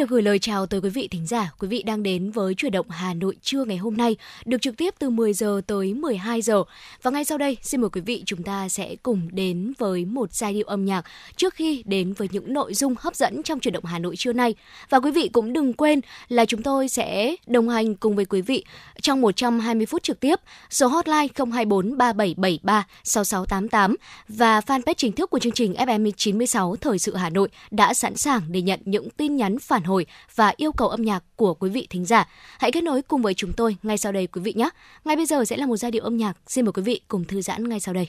Được gửi lời chào tới quý vị thính giả. Quý vị đang đến với chuyển động Hà Nội trưa ngày hôm nay, được trực tiếp từ 10 giờ tới 12 giờ. Và ngay sau đây, xin mời quý vị chúng ta sẽ cùng đến với một giai điệu âm nhạc trước khi đến với những nội dung hấp dẫn trong chuyển động Hà Nội trưa nay. Và quý vị cũng đừng quên là chúng tôi sẽ đồng hành cùng với quý vị trong 120 phút trực tiếp. Số hotline 024 3773 6688 và fanpage chính thức của chương trình FM 96 Thời sự Hà Nội đã sẵn sàng để nhận những tin nhắn phản hồi và yêu cầu âm nhạc của quý vị thính giả. Hãy kết nối cùng với chúng tôi ngay sau đây quý vị nhé. Ngay bây giờ sẽ là một giai điệu âm nhạc. Xin mời quý vị cùng thư giãn ngay sau đây.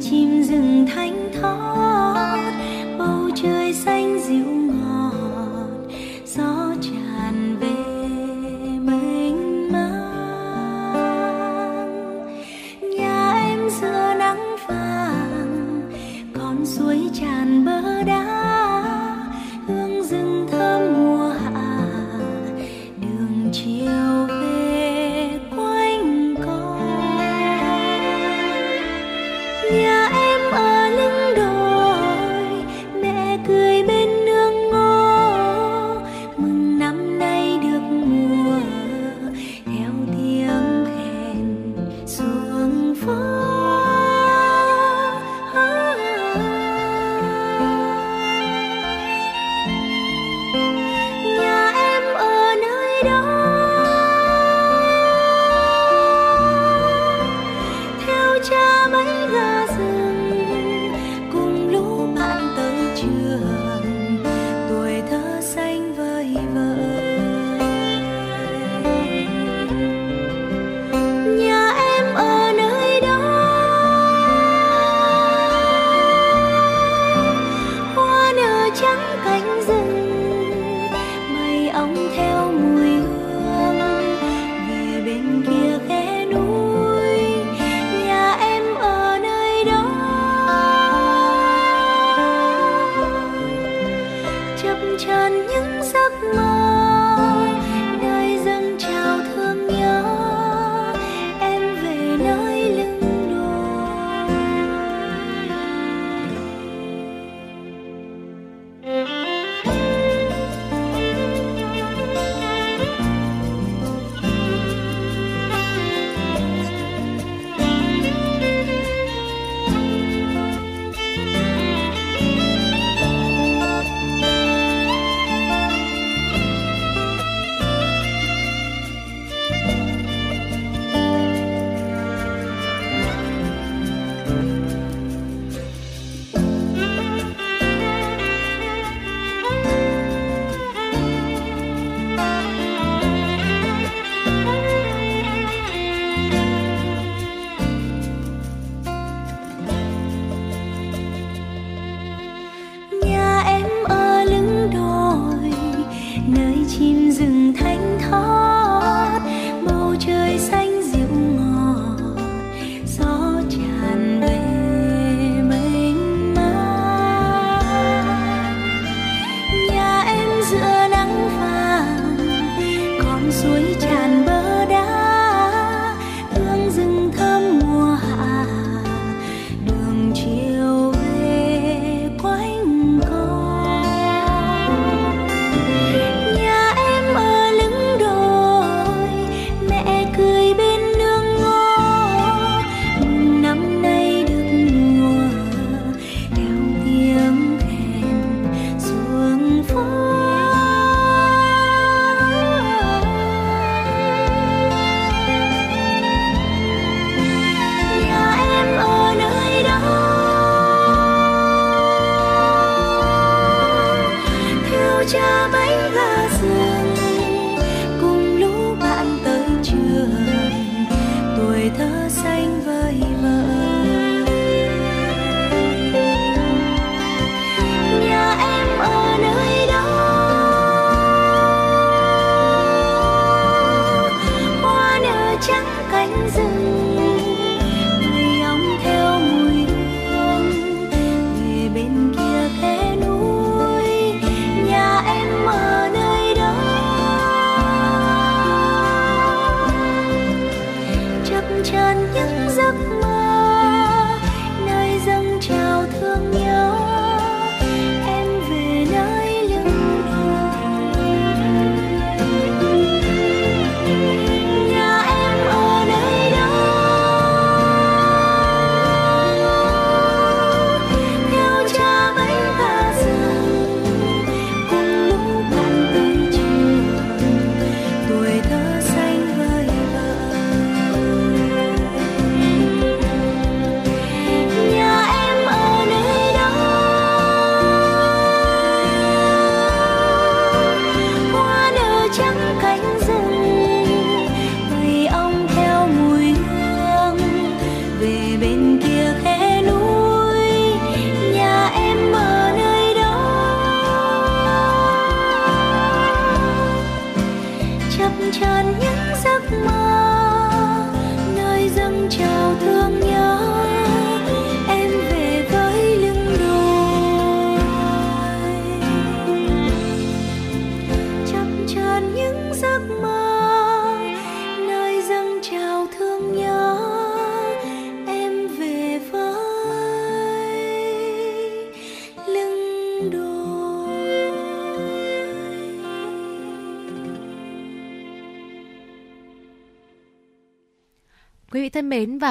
chim rừng thanh thói.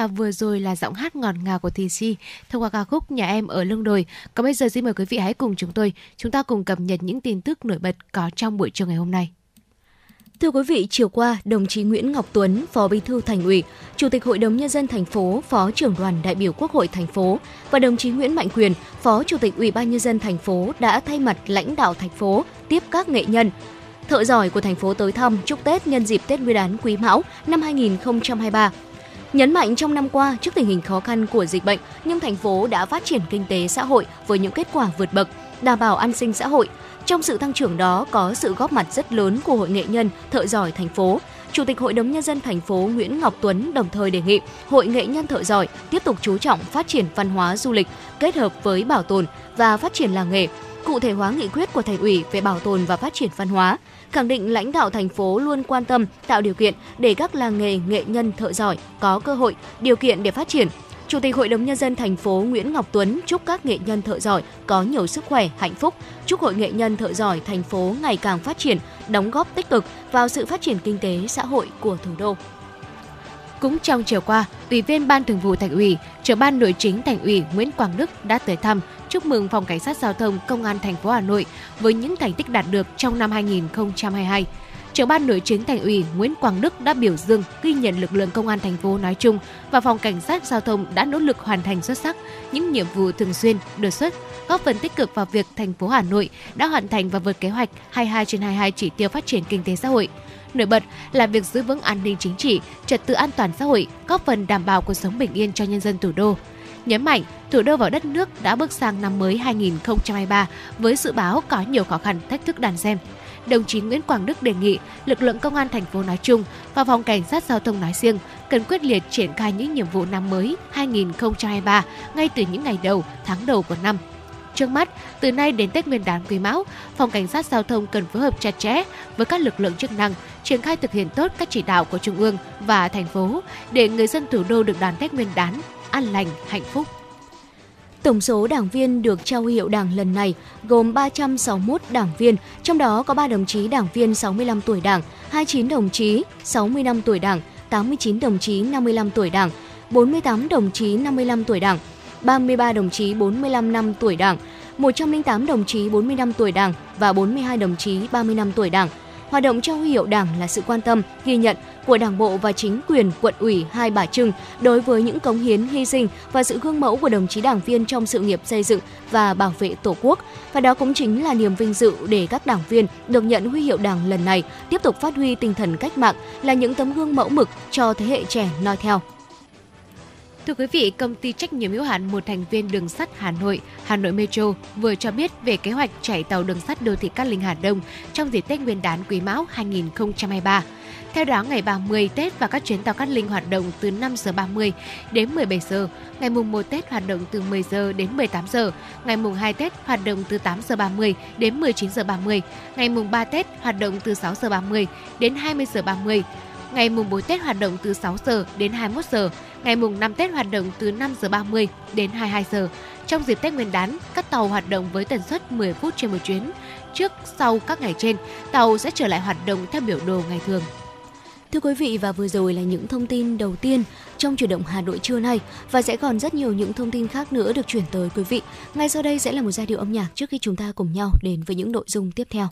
Và vừa rồi là giọng hát ngọt ngào của Thì Si thông qua ca khúc Nhà em ở lưng đồi. Còn bây giờ xin mời quý vị hãy cùng chúng tôi, chúng ta cùng cập nhật những tin tức nổi bật có trong buổi trưa ngày hôm nay. Thưa quý vị, chiều qua, đồng chí Nguyễn Ngọc Tuấn, Phó Bí thư Thành ủy, Chủ tịch Hội đồng nhân dân thành phố, Phó trưởng đoàn đại biểu Quốc hội thành phố và đồng chí Nguyễn Mạnh Quyền, Phó Chủ tịch Ủy ban nhân dân thành phố đã thay mặt lãnh đạo thành phố tiếp các nghệ nhân, thợ giỏi của thành phố tới thăm chúc Tết nhân dịp Tết Nguyên đán Quý Mão năm 2023 Nhấn mạnh trong năm qua, trước tình hình khó khăn của dịch bệnh, nhưng thành phố đã phát triển kinh tế xã hội với những kết quả vượt bậc, đảm bảo an sinh xã hội. Trong sự tăng trưởng đó có sự góp mặt rất lớn của hội nghệ nhân, thợ giỏi thành phố. Chủ tịch Hội đồng nhân dân thành phố Nguyễn Ngọc Tuấn đồng thời đề nghị Hội nghệ nhân thợ giỏi tiếp tục chú trọng phát triển văn hóa du lịch kết hợp với bảo tồn và phát triển làng nghề, cụ thể hóa nghị quyết của thành ủy về bảo tồn và phát triển văn hóa, khẳng định lãnh đạo thành phố luôn quan tâm tạo điều kiện để các làng nghề nghệ nhân thợ giỏi có cơ hội, điều kiện để phát triển. Chủ tịch Hội đồng nhân dân thành phố Nguyễn Ngọc Tuấn chúc các nghệ nhân thợ giỏi có nhiều sức khỏe, hạnh phúc, chúc Hội nghệ nhân thợ giỏi thành phố ngày càng phát triển, đóng góp tích cực vào sự phát triển kinh tế xã hội của thủ đô. Cũng trong chiều qua, Ủy viên Ban Thường vụ Thành ủy, Trưởng ban Nội chính Thành ủy Nguyễn Quang Đức đã tới thăm, chúc mừng Phòng Cảnh sát Giao thông Công an thành phố Hà Nội với những thành tích đạt được trong năm 2022. Trưởng ban Nội chính Thành ủy Nguyễn Quang Đức đã biểu dương ghi nhận lực lượng công an thành phố nói chung và phòng cảnh sát giao thông đã nỗ lực hoàn thành xuất sắc những nhiệm vụ thường xuyên, đột xuất, góp phần tích cực vào việc thành phố Hà Nội đã hoàn thành và vượt kế hoạch 22 trên 22 chỉ tiêu phát triển kinh tế xã hội. Nổi bật là việc giữ vững an ninh chính trị, trật tự an toàn xã hội, góp phần đảm bảo cuộc sống bình yên cho nhân dân thủ đô. Nhấn mạnh, thủ đô và đất nước đã bước sang năm mới 2023 với dự báo có nhiều khó khăn, thách thức đàn xen. Đồng chí Nguyễn Quang Đức đề nghị lực lượng công an thành phố nói chung và phòng cảnh sát giao thông nói riêng cần quyết liệt triển khai những nhiệm vụ năm mới 2023 ngay từ những ngày đầu, tháng đầu của năm Trước mắt, từ nay đến Tết Nguyên đán Quý Mão, Phòng Cảnh sát Giao thông cần phối hợp chặt chẽ với các lực lượng chức năng, triển khai thực hiện tốt các chỉ đạo của Trung ương và thành phố để người dân thủ đô được đón Tết Nguyên đán an lành, hạnh phúc. Tổng số đảng viên được trao hiệu đảng lần này gồm 361 đảng viên, trong đó có 3 đồng chí đảng viên 65 tuổi đảng, 29 đồng chí 60 năm tuổi đảng, 89 đồng chí 55 tuổi đảng, 48 đồng chí 55 tuổi đảng, 33 đồng chí 45 năm tuổi Đảng, 108 đồng chí 40 năm tuổi Đảng và 42 đồng chí 30 năm tuổi Đảng. Hoạt động trao huy hiệu Đảng là sự quan tâm, ghi nhận của Đảng bộ và chính quyền quận ủy Hai Bà Trưng đối với những cống hiến, hy sinh và sự gương mẫu của đồng chí đảng viên trong sự nghiệp xây dựng và bảo vệ Tổ quốc. Và đó cũng chính là niềm vinh dự để các đảng viên được nhận huy hiệu Đảng lần này tiếp tục phát huy tinh thần cách mạng là những tấm gương mẫu mực cho thế hệ trẻ noi theo. Thưa quý vị, công ty trách nhiệm hữu hạn một thành viên đường sắt Hà Nội, Hà Nội Metro vừa cho biết về kế hoạch chạy tàu đường sắt đô thị Cát Linh Hà Đông trong dịp Tết Nguyên đán Quý Mão 2023. Theo đó, ngày 30 Tết và các chuyến tàu Cát Linh hoạt động từ 5 giờ 30 đến 17 giờ, ngày mùng 1 Tết hoạt động từ 10 giờ đến 18 giờ, ngày mùng 2 Tết hoạt động từ 8 giờ 30 đến 19 giờ 30, ngày mùng 3 Tết hoạt động từ 6 giờ 30 đến 20 giờ 30, ngày mùng 4 Tết hoạt động từ 6 giờ đến 21 giờ, Ngày mùng 5 Tết hoạt động từ 5 giờ 30 đến 22 giờ. Trong dịp Tết Nguyên đán, các tàu hoạt động với tần suất 10 phút trên một chuyến. Trước sau các ngày trên, tàu sẽ trở lại hoạt động theo biểu đồ ngày thường. Thưa quý vị và vừa rồi là những thông tin đầu tiên trong chuyển động Hà Nội trưa nay và sẽ còn rất nhiều những thông tin khác nữa được chuyển tới quý vị. Ngay sau đây sẽ là một giai điệu âm nhạc trước khi chúng ta cùng nhau đến với những nội dung tiếp theo.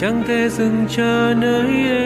Chẳng thể dừng chờ nơi em.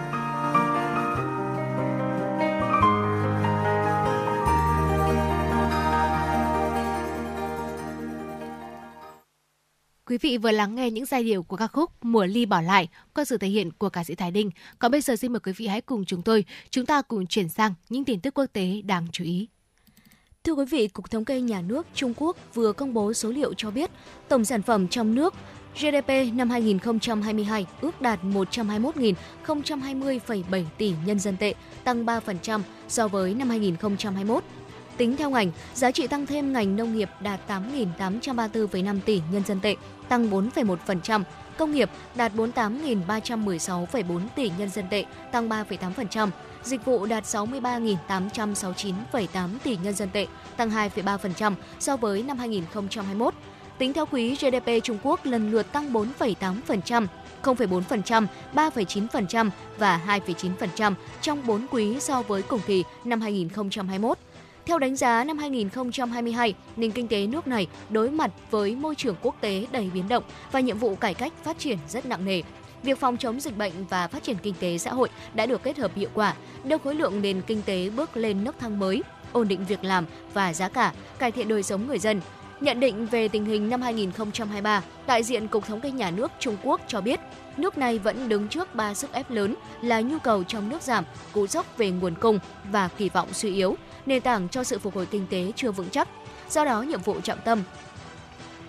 Vị vừa lắng nghe những giai điệu của ca khúc Mùa ly bỏ lại qua sự thể hiện của ca sĩ Thái Đinh. Còn bây giờ xin mời quý vị hãy cùng chúng tôi, chúng ta cùng chuyển sang những tin tức quốc tế đáng chú ý. Thưa quý vị, Cục Thống kê Nhà nước Trung Quốc vừa công bố số liệu cho biết tổng sản phẩm trong nước GDP năm 2022 ước đạt 121.020,7 tỷ nhân dân tệ, tăng 3% so với năm 2021 Tính theo ngành, giá trị tăng thêm ngành nông nghiệp đạt 8.834,5 tỷ nhân dân tệ, tăng 4,1%, công nghiệp đạt 48.316,4 tỷ nhân dân tệ, tăng 3,8%, dịch vụ đạt 63.869,8 tỷ nhân dân tệ, tăng 2,3% so với năm 2021. Tính theo quý, GDP Trung Quốc lần lượt tăng 4,8%, 0,4%, 3,9% và 2,9% trong 4 quý so với cùng kỳ năm 2021. Theo đánh giá năm 2022, nền kinh tế nước này đối mặt với môi trường quốc tế đầy biến động và nhiệm vụ cải cách phát triển rất nặng nề. Việc phòng chống dịch bệnh và phát triển kinh tế xã hội đã được kết hợp hiệu quả, đưa khối lượng nền kinh tế bước lên nấc thang mới, ổn định việc làm và giá cả, cải thiện đời sống người dân. Nhận định về tình hình năm 2023, đại diện Cục Thống kê Nhà nước Trung Quốc cho biết, nước này vẫn đứng trước ba sức ép lớn là nhu cầu trong nước giảm, cú dốc về nguồn cung và kỳ vọng suy yếu – nền tảng cho sự phục hồi kinh tế chưa vững chắc. Do đó, nhiệm vụ trọng tâm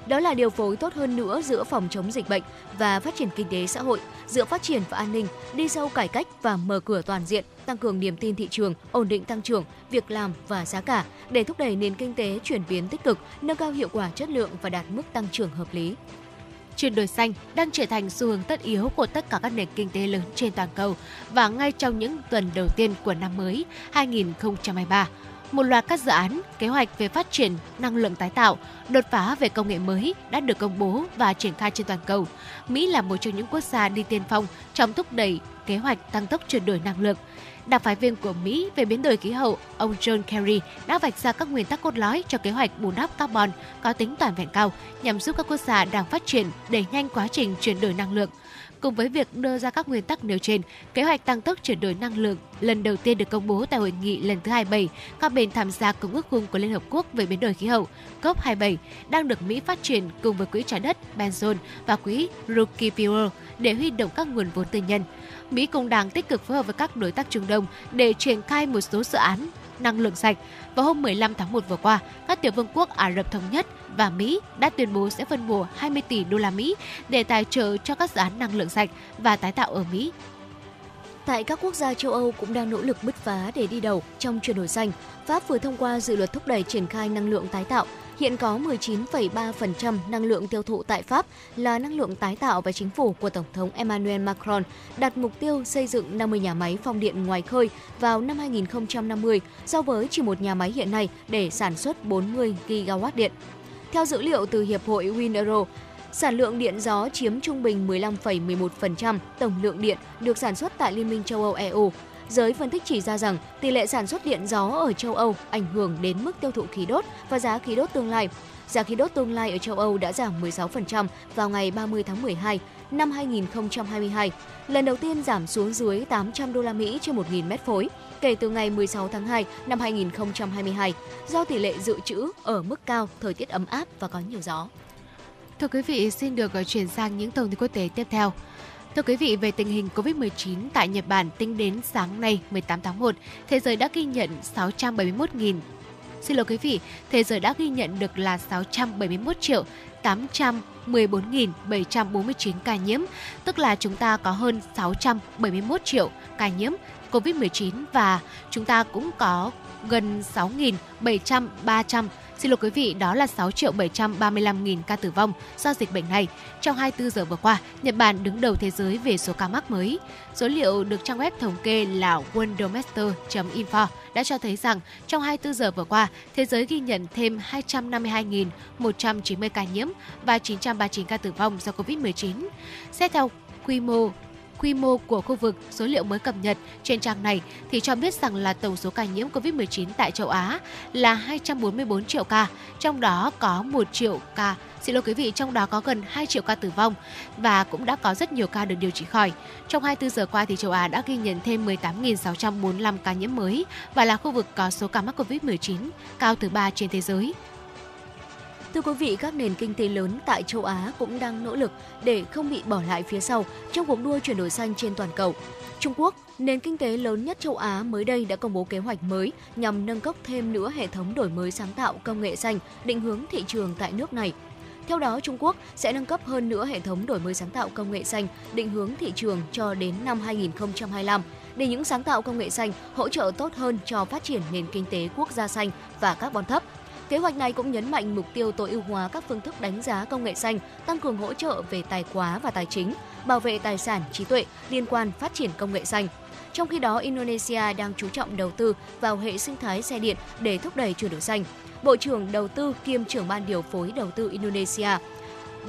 đó là điều phối tốt hơn nữa giữa phòng chống dịch bệnh và phát triển kinh tế xã hội, giữa phát triển và an ninh, đi sâu cải cách và mở cửa toàn diện, tăng cường niềm tin thị trường, ổn định tăng trưởng, việc làm và giá cả để thúc đẩy nền kinh tế chuyển biến tích cực, nâng cao hiệu quả chất lượng và đạt mức tăng trưởng hợp lý. Chuyển đổi xanh đang trở thành xu hướng tất yếu của tất cả các nền kinh tế lớn trên toàn cầu và ngay trong những tuần đầu tiên của năm mới 2023 một loạt các dự án, kế hoạch về phát triển năng lượng tái tạo, đột phá về công nghệ mới đã được công bố và triển khai trên toàn cầu. Mỹ là một trong những quốc gia đi tiên phong trong thúc đẩy kế hoạch tăng tốc chuyển đổi năng lượng. Đặc phái viên của Mỹ về biến đổi khí hậu, ông John Kerry đã vạch ra các nguyên tắc cốt lõi cho kế hoạch bù đắp carbon có tính toàn vẹn cao nhằm giúp các quốc gia đang phát triển đẩy nhanh quá trình chuyển đổi năng lượng. Cùng với việc đưa ra các nguyên tắc nêu trên, kế hoạch tăng tốc chuyển đổi năng lượng lần đầu tiên được công bố tại hội nghị lần thứ 27 các bên tham gia Công ước khung của Liên Hợp Quốc về biến đổi khí hậu COP27 đang được Mỹ phát triển cùng với Quỹ Trái đất Benzon và Quỹ Rookie Fuel để huy động các nguồn vốn tư nhân. Mỹ cũng đang tích cực phối hợp với các đối tác Trung Đông để triển khai một số dự án năng lượng sạch. Vào hôm 15 tháng 1 vừa qua, các tiểu vương quốc Ả Rập Thống Nhất và Mỹ đã tuyên bố sẽ phân bổ 20 tỷ đô la Mỹ để tài trợ cho các dự án năng lượng sạch và tái tạo ở Mỹ. Tại các quốc gia châu Âu cũng đang nỗ lực bứt phá để đi đầu trong chuyển đổi xanh. Pháp vừa thông qua dự luật thúc đẩy triển khai năng lượng tái tạo. Hiện có 19,3% năng lượng tiêu thụ tại Pháp là năng lượng tái tạo và chính phủ của Tổng thống Emmanuel Macron đặt mục tiêu xây dựng 50 nhà máy phong điện ngoài khơi vào năm 2050 so với chỉ một nhà máy hiện nay để sản xuất 40 gigawatt điện. Theo dữ liệu từ Hiệp hội WinEuro, sản lượng điện gió chiếm trung bình 15,11% tổng lượng điện được sản xuất tại Liên minh châu Âu EU. Giới phân tích chỉ ra rằng tỷ lệ sản xuất điện gió ở châu Âu ảnh hưởng đến mức tiêu thụ khí đốt và giá khí đốt tương lai. Giá khí đốt tương lai ở châu Âu đã giảm 16% vào ngày 30 tháng 12 năm 2022, lần đầu tiên giảm xuống dưới 800 đô la Mỹ trên 1.000 mét khối kể từ ngày 16 tháng 2 năm 2022 do tỷ lệ dự trữ ở mức cao, thời tiết ấm áp và có nhiều gió. Thưa quý vị, xin được chuyển sang những thông tin quốc tế tiếp theo. Thưa quý vị, về tình hình COVID-19 tại Nhật Bản tính đến sáng nay 18 tháng 1, thế giới đã ghi nhận 671.000 Xin lỗi quý vị, thế giới đã ghi nhận được là 671 triệu 814.749 ca nhiễm, tức là chúng ta có hơn 671 triệu ca nhiễm COVID-19 và chúng ta cũng có gần 6.700 300 Xin lỗi quý vị, đó là 6 triệu 735.000 ca tử vong do dịch bệnh này. Trong 24 giờ vừa qua, Nhật Bản đứng đầu thế giới về số ca mắc mới. Số liệu được trang web thống kê là worldometer.info đã cho thấy rằng trong 24 giờ vừa qua, thế giới ghi nhận thêm 252.190 ca nhiễm và 939 ca tử vong do COVID-19. Xét theo quy mô quy mô của khu vực, số liệu mới cập nhật trên trang này thì cho biết rằng là tổng số ca nhiễm COVID-19 tại châu Á là 244 triệu ca, trong đó có 1 triệu ca Xin lỗi quý vị, trong đó có gần 2 triệu ca tử vong và cũng đã có rất nhiều ca được điều trị khỏi. Trong 24 giờ qua thì châu Á đã ghi nhận thêm 18.645 ca nhiễm mới và là khu vực có số ca mắc COVID-19 cao thứ ba trên thế giới. Thưa quý vị, các nền kinh tế lớn tại châu Á cũng đang nỗ lực để không bị bỏ lại phía sau trong cuộc đua chuyển đổi xanh trên toàn cầu. Trung Quốc, nền kinh tế lớn nhất châu Á mới đây đã công bố kế hoạch mới nhằm nâng cấp thêm nữa hệ thống đổi mới sáng tạo công nghệ xanh, định hướng thị trường tại nước này. Theo đó, Trung Quốc sẽ nâng cấp hơn nữa hệ thống đổi mới sáng tạo công nghệ xanh, định hướng thị trường cho đến năm 2025 để những sáng tạo công nghệ xanh hỗ trợ tốt hơn cho phát triển nền kinh tế quốc gia xanh và carbon thấp Kế hoạch này cũng nhấn mạnh mục tiêu tối ưu hóa các phương thức đánh giá công nghệ xanh, tăng cường hỗ trợ về tài khóa và tài chính, bảo vệ tài sản trí tuệ liên quan phát triển công nghệ xanh. Trong khi đó, Indonesia đang chú trọng đầu tư vào hệ sinh thái xe điện để thúc đẩy chuyển đổi xanh. Bộ trưởng Đầu tư kiêm trưởng ban điều phối đầu tư Indonesia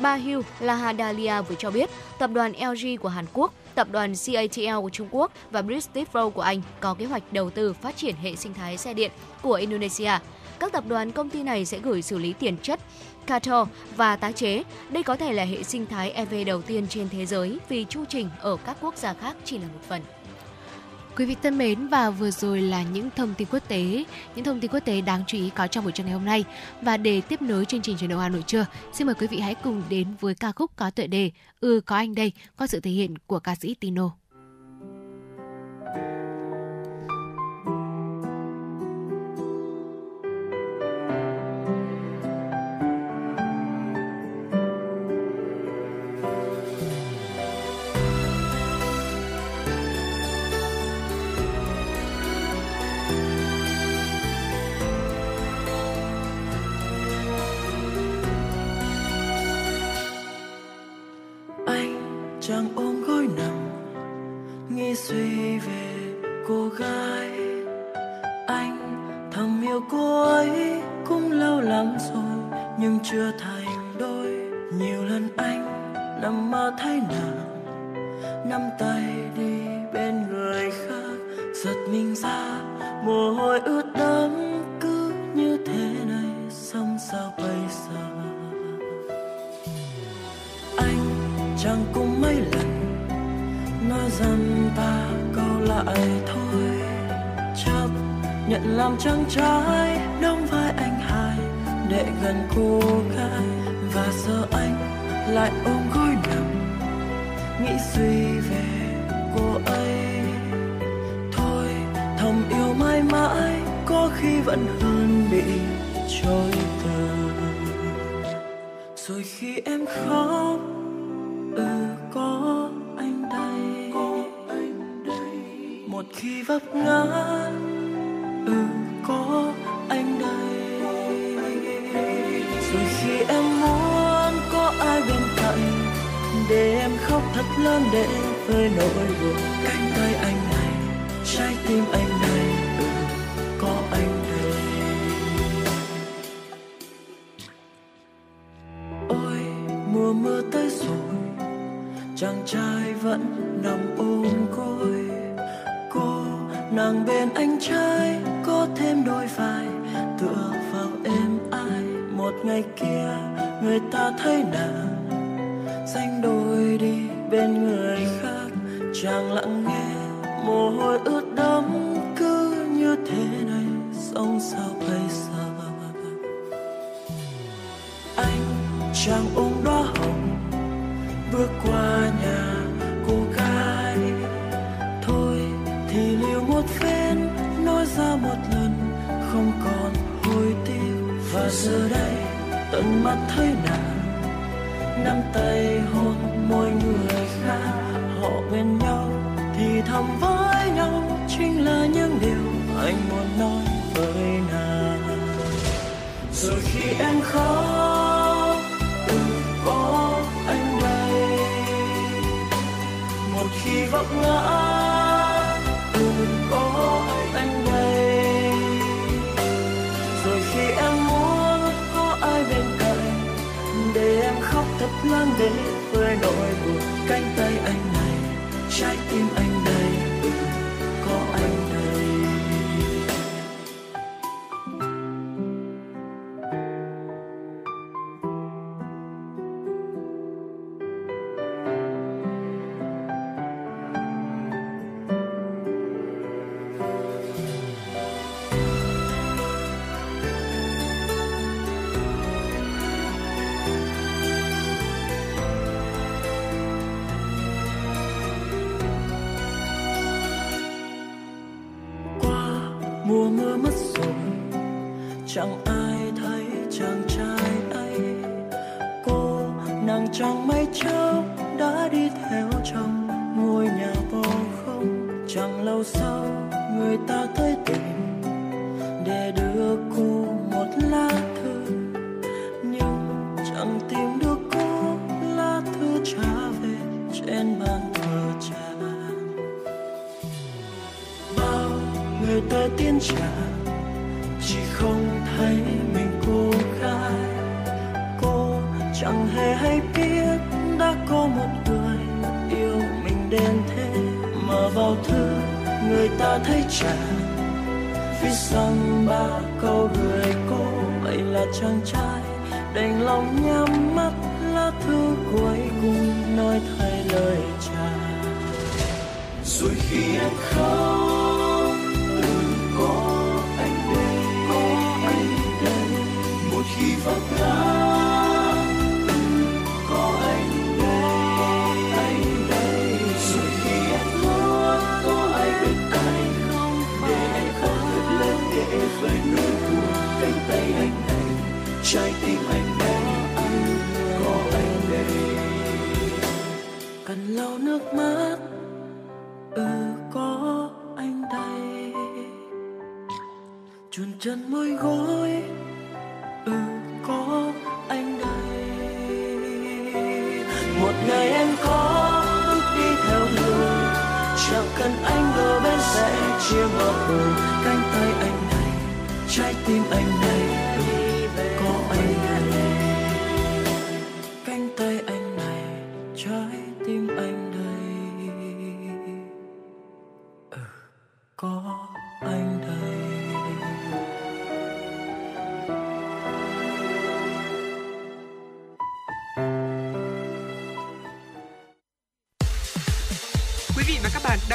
Bahil Lahadalia vừa cho biết, tập đoàn LG của Hàn Quốc, tập đoàn CATL của Trung Quốc và British Steel của Anh có kế hoạch đầu tư phát triển hệ sinh thái xe điện của Indonesia các tập đoàn công ty này sẽ gửi xử lý tiền chất Cato và tái chế. Đây có thể là hệ sinh thái EV đầu tiên trên thế giới vì chu trình ở các quốc gia khác chỉ là một phần. Quý vị thân mến và vừa rồi là những thông tin quốc tế, những thông tin quốc tế đáng chú ý có trong buổi trưa ngày hôm nay. Và để tiếp nối chương trình truyền động Hà Nội trưa, xin mời quý vị hãy cùng đến với ca khúc có tựa đề Ừ có anh đây qua sự thể hiện của ca sĩ Tino. Trạng ôm gối nằm nghi suy về cô gái. Anh thầm yêu cô ấy, cũng lâu lắm rồi, nhưng chưa thành đôi. Nhiều lần anh nằm mơ thấy nàng, nắm tay đi bên người khác. Giật mình ra, mồ hôi ướt đẫm, cứ như thế này, xong sao bây giờ? Anh chẳng cùng mấy lần. Nói rằng ta câu lại thôi. Chấp nhận làm trăng trái, đóng vai anh hai, để gần cô gái. Và giờ anh lại ôm gối nằm, nghĩ suy về cô ấy. Thôi, thầm yêu mãi mãi, có khi vẫn hơn bị trôi từ rồi khi em khóc ừ có một khi vấp ngã ừ có anh đây. Rồi khi em muốn có ai bên cạnh để em khóc thật lớn để vơi nỗi buồn. Cánh tay anh này trái tim anh này ừ có anh đây. Ôi mùa mưa tới rồi chàng trai vẫn nằm ôm cô, nàng bên anh trai, có thêm đôi vai. Tựa vào êm ai, một ngày kia, người ta thấy nàng. Danh đôi đi bên người khác, chàng lặng nghe. Mồ hôi ướt đẫm cứ như thế này sống sao bây giờ anh, chàng ôm qua nhà cô gái. Thôi thì liều một phen, nói ra một lần, không còn hối tiếc. Và giờ đây, tận mắt thấy nàng, nắm tay hôn môi người khác. Họ bên nhau thì thầm với nhau, chính là những điều anh muốn nói với nàng. Rồi khi em khóc từ có khi vấp ngã. Ừ có anh đây. Rồi khi em muốn có ai bên cạnh, để em khóc thật lớn để vơi nỗi buồn.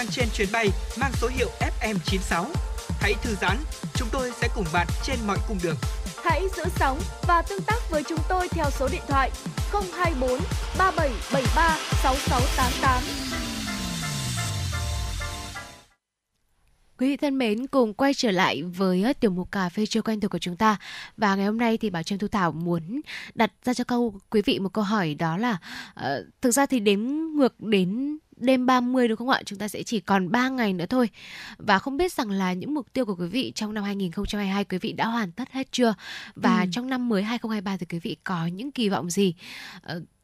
Trên chuyến bay mang số hiệu FM96. Hãy thư giãn, chúng tôi sẽ cùng bạn trên mọi cung đường. Hãy giữ sóng và tương tác với chúng tôi theo số điện thoại 024 3773 6688. Quý vị thân mến, cùng quay trở lại với ờ, tiểu mục cà phê chưa quen thuộc của chúng ta. Và ngày hôm nay thì Bảo Trâm Thu Thảo muốn đặt ra cho câu quý vị một câu hỏi đó là uh, thực ra thì đếm ngược đến đêm 30 đúng không ạ? Chúng ta sẽ chỉ còn 3 ngày nữa thôi. Và không biết rằng là những mục tiêu của quý vị trong năm 2022 quý vị đã hoàn tất hết chưa? Và ừ. trong năm mới 2023 thì quý vị có những kỳ vọng gì?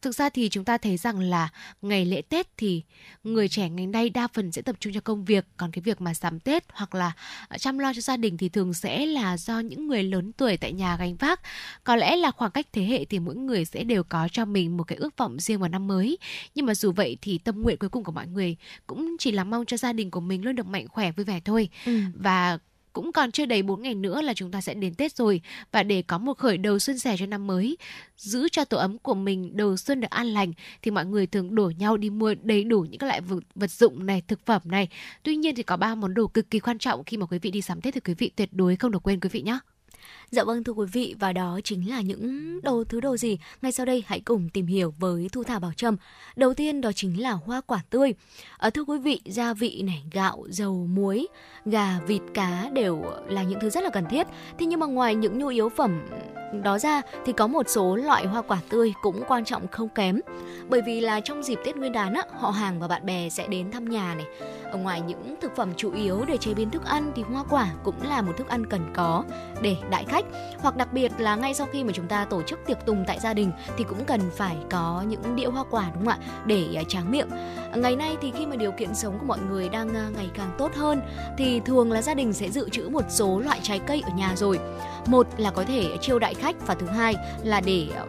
Thực ra thì chúng ta thấy rằng là ngày lễ Tết thì người trẻ ngày nay đa phần sẽ tập trung cho công việc, còn cái việc mà sắm Tết hoặc là ờ, chăm lo cho gia đình thì thường sẽ là do những người lớn tuổi tại nhà gánh vác. Có lẽ là khoảng cách thế hệ thì mỗi người sẽ đều có cho mình một cái ước vọng riêng vào năm mới. Nhưng mà dù vậy thì tâm nguyện cuối cùng của mọi người cũng chỉ là mong cho gia đình của mình luôn được mạnh khỏe vui vẻ thôi. Ừ. Và cũng còn chưa đầy 4 ngày nữa là chúng ta sẽ đến Tết rồi và để có một khởi đầu xuân sẻ cho năm mới, giữ cho tổ ấm của mình đầu xuân được an lành thì mọi người thường đổ nhau đi mua đầy đủ những các loại vật, vật dụng này, thực phẩm này. Tuy nhiên thì có ba món đồ cực kỳ quan trọng khi mà quý vị đi sắm Tết thì quý vị tuyệt đối không được quên quý vị nhé. Dạ vâng thưa quý vị và đó chính là những đồ thứ đồ gì. Ngay sau đây hãy cùng tìm hiểu với Thu Thảo Bảo Trâm. Đầu tiên đó chính là hoa quả tươi. Ở thưa quý vị, gia vị này, gạo, dầu, muối, gà, vịt, cá đều là những thứ rất là cần thiết. Thế nhưng mà ngoài những nhu yếu phẩm đó ra thì có một số loại hoa quả tươi cũng quan trọng không kém. Bởi vì là trong dịp Tết Nguyên đán á, họ hàng và bạn bè sẽ đến thăm nhà này. ở ngoài những thực phẩm chủ yếu để chế biến thức ăn thì hoa quả cũng là một thức ăn cần có để đại khách hoặc đặc biệt là ngay sau khi mà chúng ta tổ chức tiệc tùng tại gia đình thì cũng cần phải có những đĩa hoa quả đúng không ạ? Để à, tráng miệng. Ngày nay thì khi mà điều kiện sống của mọi người đang à, ngày càng tốt hơn thì thường là gia đình sẽ dự trữ một số loại trái cây ở nhà rồi. Một là có thể chiêu đại khách và thứ hai là để à,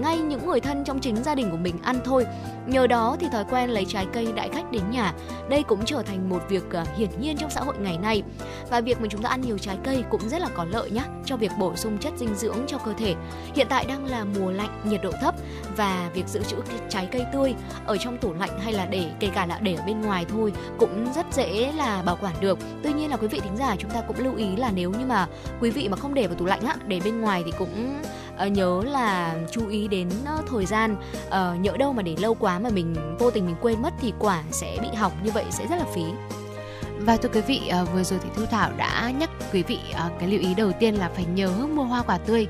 ngay những người thân trong chính gia đình của mình ăn thôi. Nhờ đó thì thói quen lấy trái cây đại khách đến nhà, đây cũng trở thành một việc hiển nhiên trong xã hội ngày nay. Và việc mà chúng ta ăn nhiều trái cây cũng rất là có lợi nhé cho việc bổ sung chất dinh dưỡng cho cơ thể. Hiện tại đang là mùa lạnh, nhiệt độ thấp và việc giữ trữ trái cây tươi ở trong tủ lạnh hay là để kể cả là để ở bên ngoài thôi cũng rất dễ là bảo quản được. Tuy nhiên là quý vị thính giả chúng ta cũng lưu ý là nếu như mà quý vị mà không để vào tủ lạnh á, để bên ngoài thì cũng ờ, nhớ là chú ý đến ờ, thời gian ờ, nhỡ đâu mà để lâu quá mà mình vô tình mình quên mất thì quả sẽ bị hỏng như vậy sẽ rất là phí và thưa quý vị, à, vừa rồi thì Thu Thảo đã nhắc quý vị à, cái lưu ý đầu tiên là phải nhớ mua hoa quả tươi.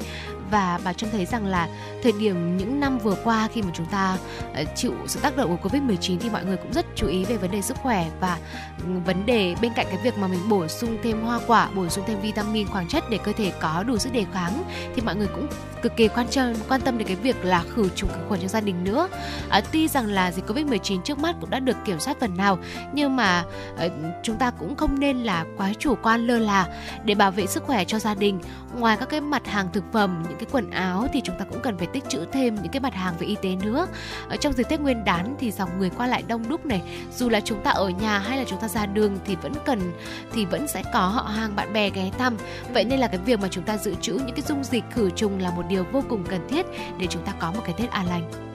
Và bà trông thấy rằng là thời điểm những năm vừa qua khi mà chúng ta ờ, chịu sự tác động của Covid-19 thì mọi người cũng rất chú ý về vấn đề sức khỏe và ừ, vấn đề bên cạnh cái việc mà mình bổ sung thêm hoa quả, bổ sung thêm vitamin, khoáng chất để cơ thể có đủ sức đề kháng thì mọi người cũng cực kỳ quan trọng quan tâm đến cái việc là khử trùng khử khuẩn cho gia đình nữa. À, tuy rằng là dịch Covid-19 trước mắt cũng đã được kiểm soát phần nào nhưng mà à, chúng ta cũng không nên là quá chủ quan lơ là để bảo vệ sức khỏe cho gia đình. Ngoài các cái mặt hàng thực phẩm, những cái quần áo thì chúng ta cũng cần phải tích trữ thêm những cái mặt hàng về y tế nữa. Ở trong dịp tết nguyên đán thì dòng người qua lại đông đúc này, dù là chúng ta ở nhà hay là chúng ta ra đường thì vẫn cần, thì vẫn sẽ có họ hàng bạn bè ghé thăm. Vậy nên là cái việc mà chúng ta dự trữ những cái dung dịch khử trùng là một điều vô cùng cần thiết để chúng ta có một cái tết an lành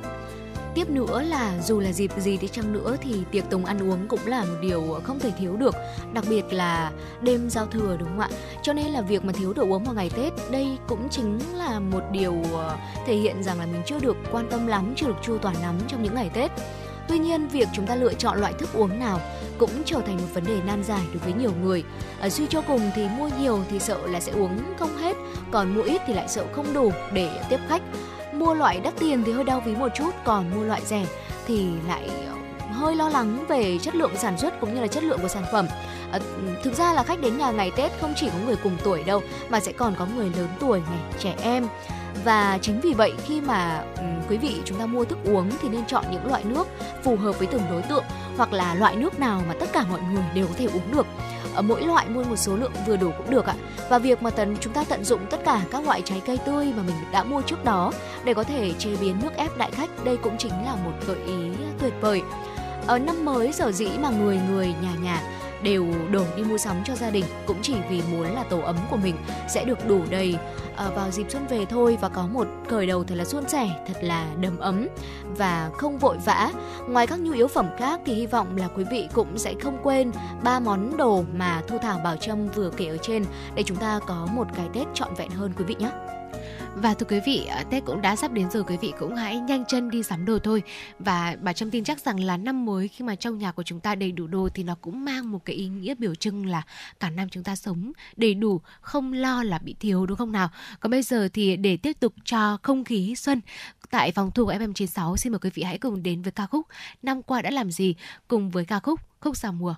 tiếp nữa là dù là dịp gì đi chăng nữa thì tiệc tùng ăn uống cũng là một điều không thể thiếu được đặc biệt là đêm giao thừa đúng không ạ? Cho nên là việc mà thiếu đồ uống vào ngày tết đây cũng chính là một điều ờ, thể hiện rằng là mình chưa được quan tâm lắm chưa được chu toàn lắm trong những ngày tết. Tuy nhiên, việc chúng ta lựa chọn loại thức uống nào cũng trở thành một vấn đề nan giải đối với nhiều người. À, suy cho cùng thì mua nhiều thì sợ là sẽ uống không hết, còn mua ít thì lại sợ không đủ để tiếp khách mua loại đắt tiền thì hơi đau ví một chút còn mua loại rẻ thì lại hơi lo lắng về chất lượng sản xuất cũng như là chất lượng của sản phẩm. À, thực ra là khách đến nhà ngày tết không chỉ có người cùng tuổi đâu mà sẽ còn có người lớn tuổi này trẻ em. Và chính vì vậy khi mà um, quý vị chúng ta mua thức uống thì nên chọn những loại nước phù hợp với từng đối tượng hoặc là loại nước nào mà tất cả mọi người đều có thể uống được mỗi loại mua một số lượng vừa đủ cũng được ạ. Và việc mà tần, chúng ta tận dụng tất cả các loại trái cây tươi mà mình đã mua trước đó để có thể chế biến nước ép đại khách, đây cũng chính là một gợi ý tuyệt vời. Ở năm mới sở dĩ mà người người nhà nhà đều đổ đi mua sắm cho gia đình cũng chỉ vì muốn là tổ ấm của mình sẽ được đủ đầy à, vào dịp xuân về thôi và có một khởi đầu thật là suôn sẻ, thật là đầm ấm và không vội vã. Ngoài các nhu yếu phẩm khác thì hy vọng là quý vị cũng sẽ không quên ba món đồ mà Thu Thảo Bảo Trâm vừa kể ở trên để chúng ta có một cái Tết trọn vẹn hơn quý vị nhé. Và thưa quý vị, ờ, Tết cũng đã sắp đến rồi quý vị cũng hãy nhanh chân đi sắm đồ thôi. Và bà Trâm tin chắc rằng là năm mới khi mà trong nhà của chúng ta đầy đủ đồ thì nó cũng mang một cái ý nghĩa biểu trưng là cả năm chúng ta sống đầy đủ, không lo là bị thiếu đúng không nào? Còn bây giờ thì để tiếp tục cho không khí xuân tại phòng thu của FM96 xin mời quý vị hãy cùng đến với ca khúc Năm qua đã làm gì cùng với ca khúc Khúc Sao Mùa.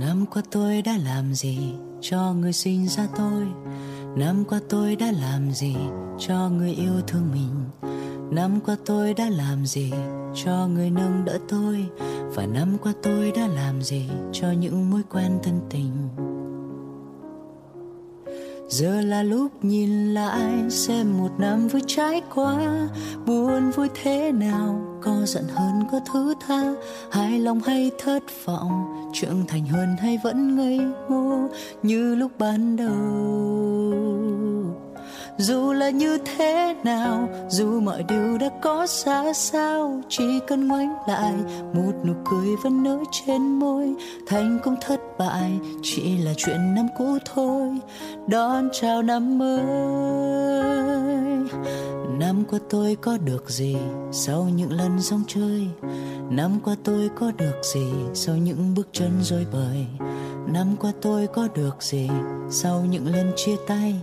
Năm qua tôi đã làm gì cho người sinh ra tôi? Năm qua tôi đã làm gì cho người yêu thương mình? Năm qua tôi đã làm gì cho người nâng đỡ tôi? Và năm qua tôi đã làm gì cho những mối quen thân tình? Giờ là lúc nhìn lại xem một năm vừa trải qua buồn vui thế nào? Có giận hơn có thứ tha. Hài lòng hay thất vọng, trưởng thành hơn hay vẫn ngây ngô, như lúc ban đầu dù là như thế nào, dù mọi điều đã có xa sao chỉ cần ngoảnh lại, một nụ cười vẫn nở trên môi. Thành công thất bại chỉ là chuyện năm cũ thôi. Đón chào năm mới. Năm qua tôi có được gì sau những lần sóng chơi? Năm qua tôi có được gì sau những bước chân rối bời? Năm qua tôi có được gì sau những lần chia tay?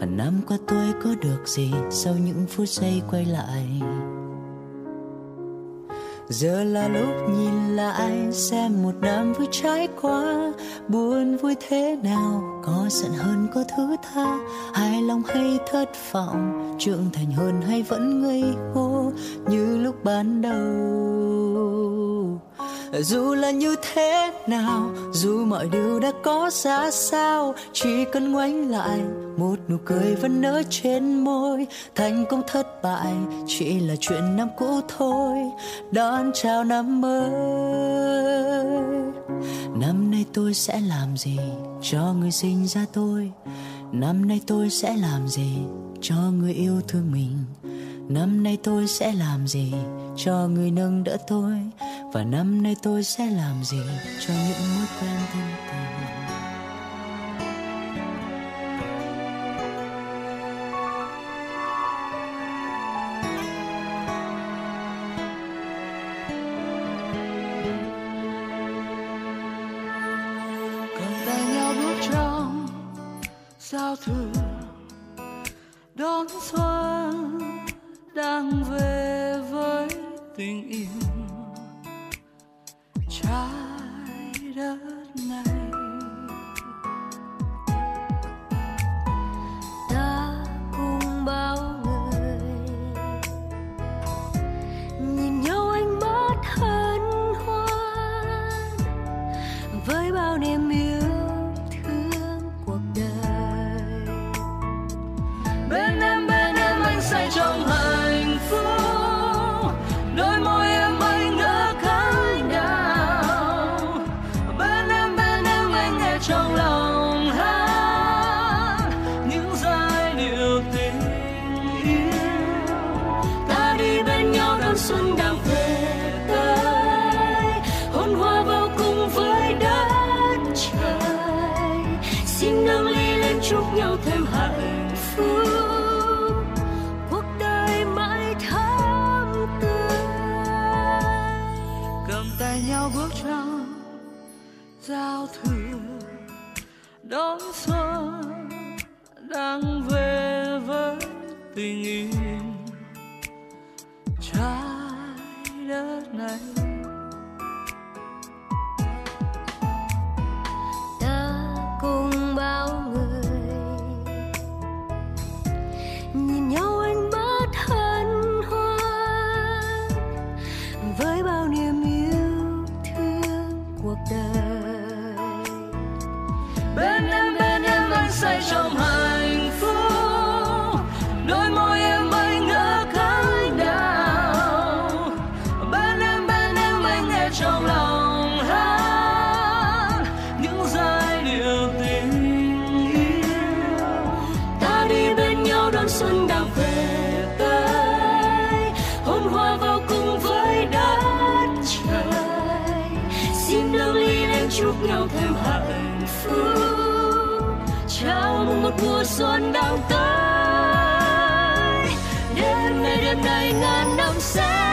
Phần năm qua tôi có được gì sau những phút giây quay lại? Giờ là lúc nhìn lại xem một năm vừa trải qua, buồn vui thế nào, có giận hơn có thứ tha. Hài lòng hay thất vọng, trưởng thành hơn hay vẫn ngây ngô, như lúc ban đầu dù là như thế nào, dù mọi điều đã có ra sao, chỉ cần ngoảnh lại, một nụ cười vẫn nở trên môi. Thành công thất bại chỉ là chuyện năm cũ thôi. Đón chào năm mới. Năm nay tôi sẽ làm gì cho người sinh ra tôi? Năm nay tôi sẽ làm gì cho người yêu thương mình? Năm nay tôi sẽ làm gì cho người nâng đỡ tôi? Và năm nay tôi sẽ làm gì cho những mối quen thân tình? Cầm tay nhau bước trong giao thừa tình yêu. Mùa xuân đang tới đêm nay đêm nay ngàn năm sẽ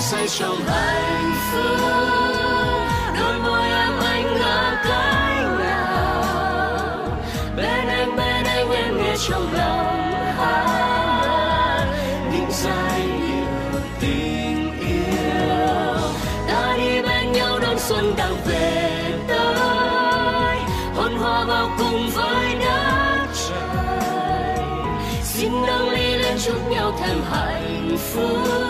bên trong hạnh phúc, đôi môi em anh ngỡ cái nào? Bên em, bên anh em nghe trong lòng hát những giai điệu tình yêu. Ta đi bên nhau đón xuân đang về tới. Hôn hoa vào cùng với đất trời. Xin nâng ly lên chúc nhau thêm hạnh phúc.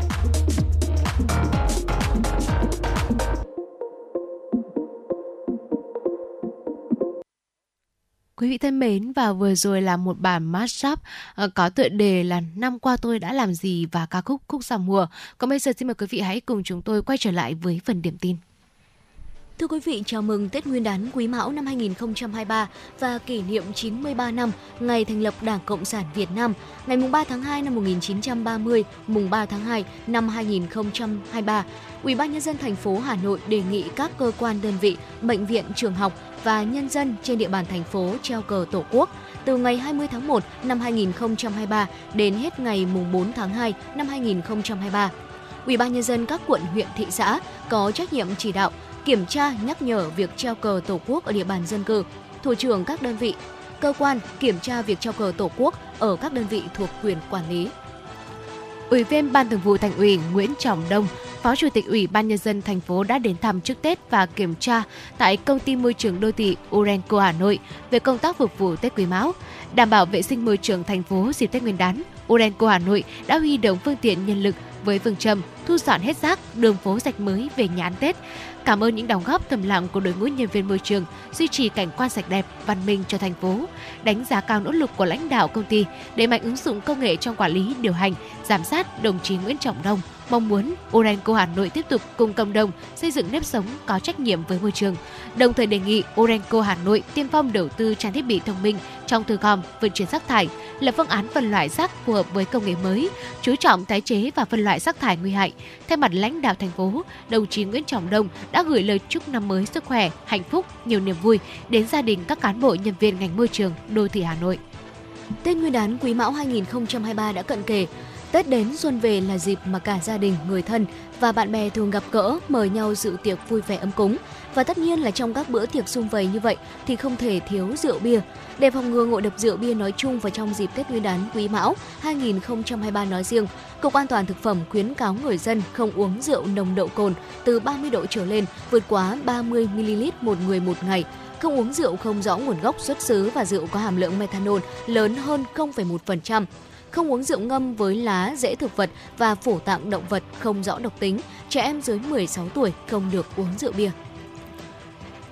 Quý vị thân mến, và vừa rồi là một bản mashup ờ, có tựa đề là năm qua tôi đã làm gì và ca khúc khúc giao mùa. Còn bây giờ xin mời quý vị hãy cùng chúng tôi quay trở lại với phần điểm tin. Thưa quý vị, chào mừng Tết Nguyên đán Quý Mão năm 2023 và kỷ niệm 93 năm ngày thành lập Đảng Cộng sản Việt Nam, ngày mùng 3 tháng 2 năm 1930, mùng 3 tháng 2 năm 2023. Ủy ban nhân dân thành phố Hà Nội đề nghị các cơ quan đơn vị, bệnh viện, trường học và nhân dân trên địa bàn thành phố treo cờ Tổ quốc từ ngày 20 tháng 1 năm 2023 đến hết ngày mùng 4 tháng 2 năm 2023. Ủy ban nhân dân các quận, huyện, thị xã có trách nhiệm chỉ đạo kiểm tra nhắc nhở việc treo cờ Tổ quốc ở địa bàn dân cư, thủ trưởng các đơn vị, cơ quan kiểm tra việc treo cờ Tổ quốc ở các đơn vị thuộc quyền quản lý. Ủy viên Ban Thường vụ Thành ủy Nguyễn Trọng Đông, Phó Chủ tịch Ủy ban nhân dân thành phố đã đến thăm trước Tết và kiểm tra tại công ty môi trường đô thị Urenco Hà Nội về công tác phục vụ Tết Quý Mão, đảm bảo vệ sinh môi trường thành phố dịp Tết Nguyên đán. Urenco Hà Nội đã huy động phương tiện nhân lực với phương châm thu dọn hết rác, đường phố sạch mới về nhà ăn Tết, Cảm ơn những đóng góp thầm lặng của đội ngũ nhân viên môi trường, duy trì cảnh quan sạch đẹp, văn minh cho thành phố. Đánh giá cao nỗ lực của lãnh đạo công ty để mạnh ứng dụng công nghệ trong quản lý, điều hành, giám sát, đồng chí Nguyễn Trọng Đông mong muốn Orenco Hà Nội tiếp tục cùng cộng đồng xây dựng nếp sống có trách nhiệm với môi trường. Đồng thời đề nghị Orenco Hà Nội tiên phong đầu tư trang thiết bị thông minh trong thu gom, vận chuyển rác thải, lập phương án phân loại rác phù hợp với công nghệ mới, chú trọng tái chế và phân loại rác thải nguy hại. Thay mặt lãnh đạo thành phố, đồng chí Nguyễn Trọng Đông đã gửi lời chúc năm mới sức khỏe, hạnh phúc, nhiều niềm vui đến gia đình các cán bộ nhân viên ngành môi trường đô thị Hà Nội. Tết Nguyên đán Quý Mão 2023 đã cận kề. Tết đến xuân về là dịp mà cả gia đình, người thân và bạn bè thường gặp gỡ, mời nhau dự tiệc vui vẻ ấm cúng. Và tất nhiên là trong các bữa tiệc sum vầy như vậy thì không thể thiếu rượu bia. Để phòng ngừa ngộ độc rượu bia nói chung và trong dịp Tết Nguyên đán Quý Mão 2023 nói riêng, Cục An toàn thực phẩm khuyến cáo người dân không uống rượu nồng độ cồn từ 30 độ trở lên, vượt quá 30 ml một người một ngày không uống rượu không rõ nguồn gốc xuất xứ và rượu có hàm lượng methanol lớn hơn 0,1%, không uống rượu ngâm với lá, rễ thực vật và phổ tạng động vật không rõ độc tính, trẻ em dưới 16 tuổi không được uống rượu bia.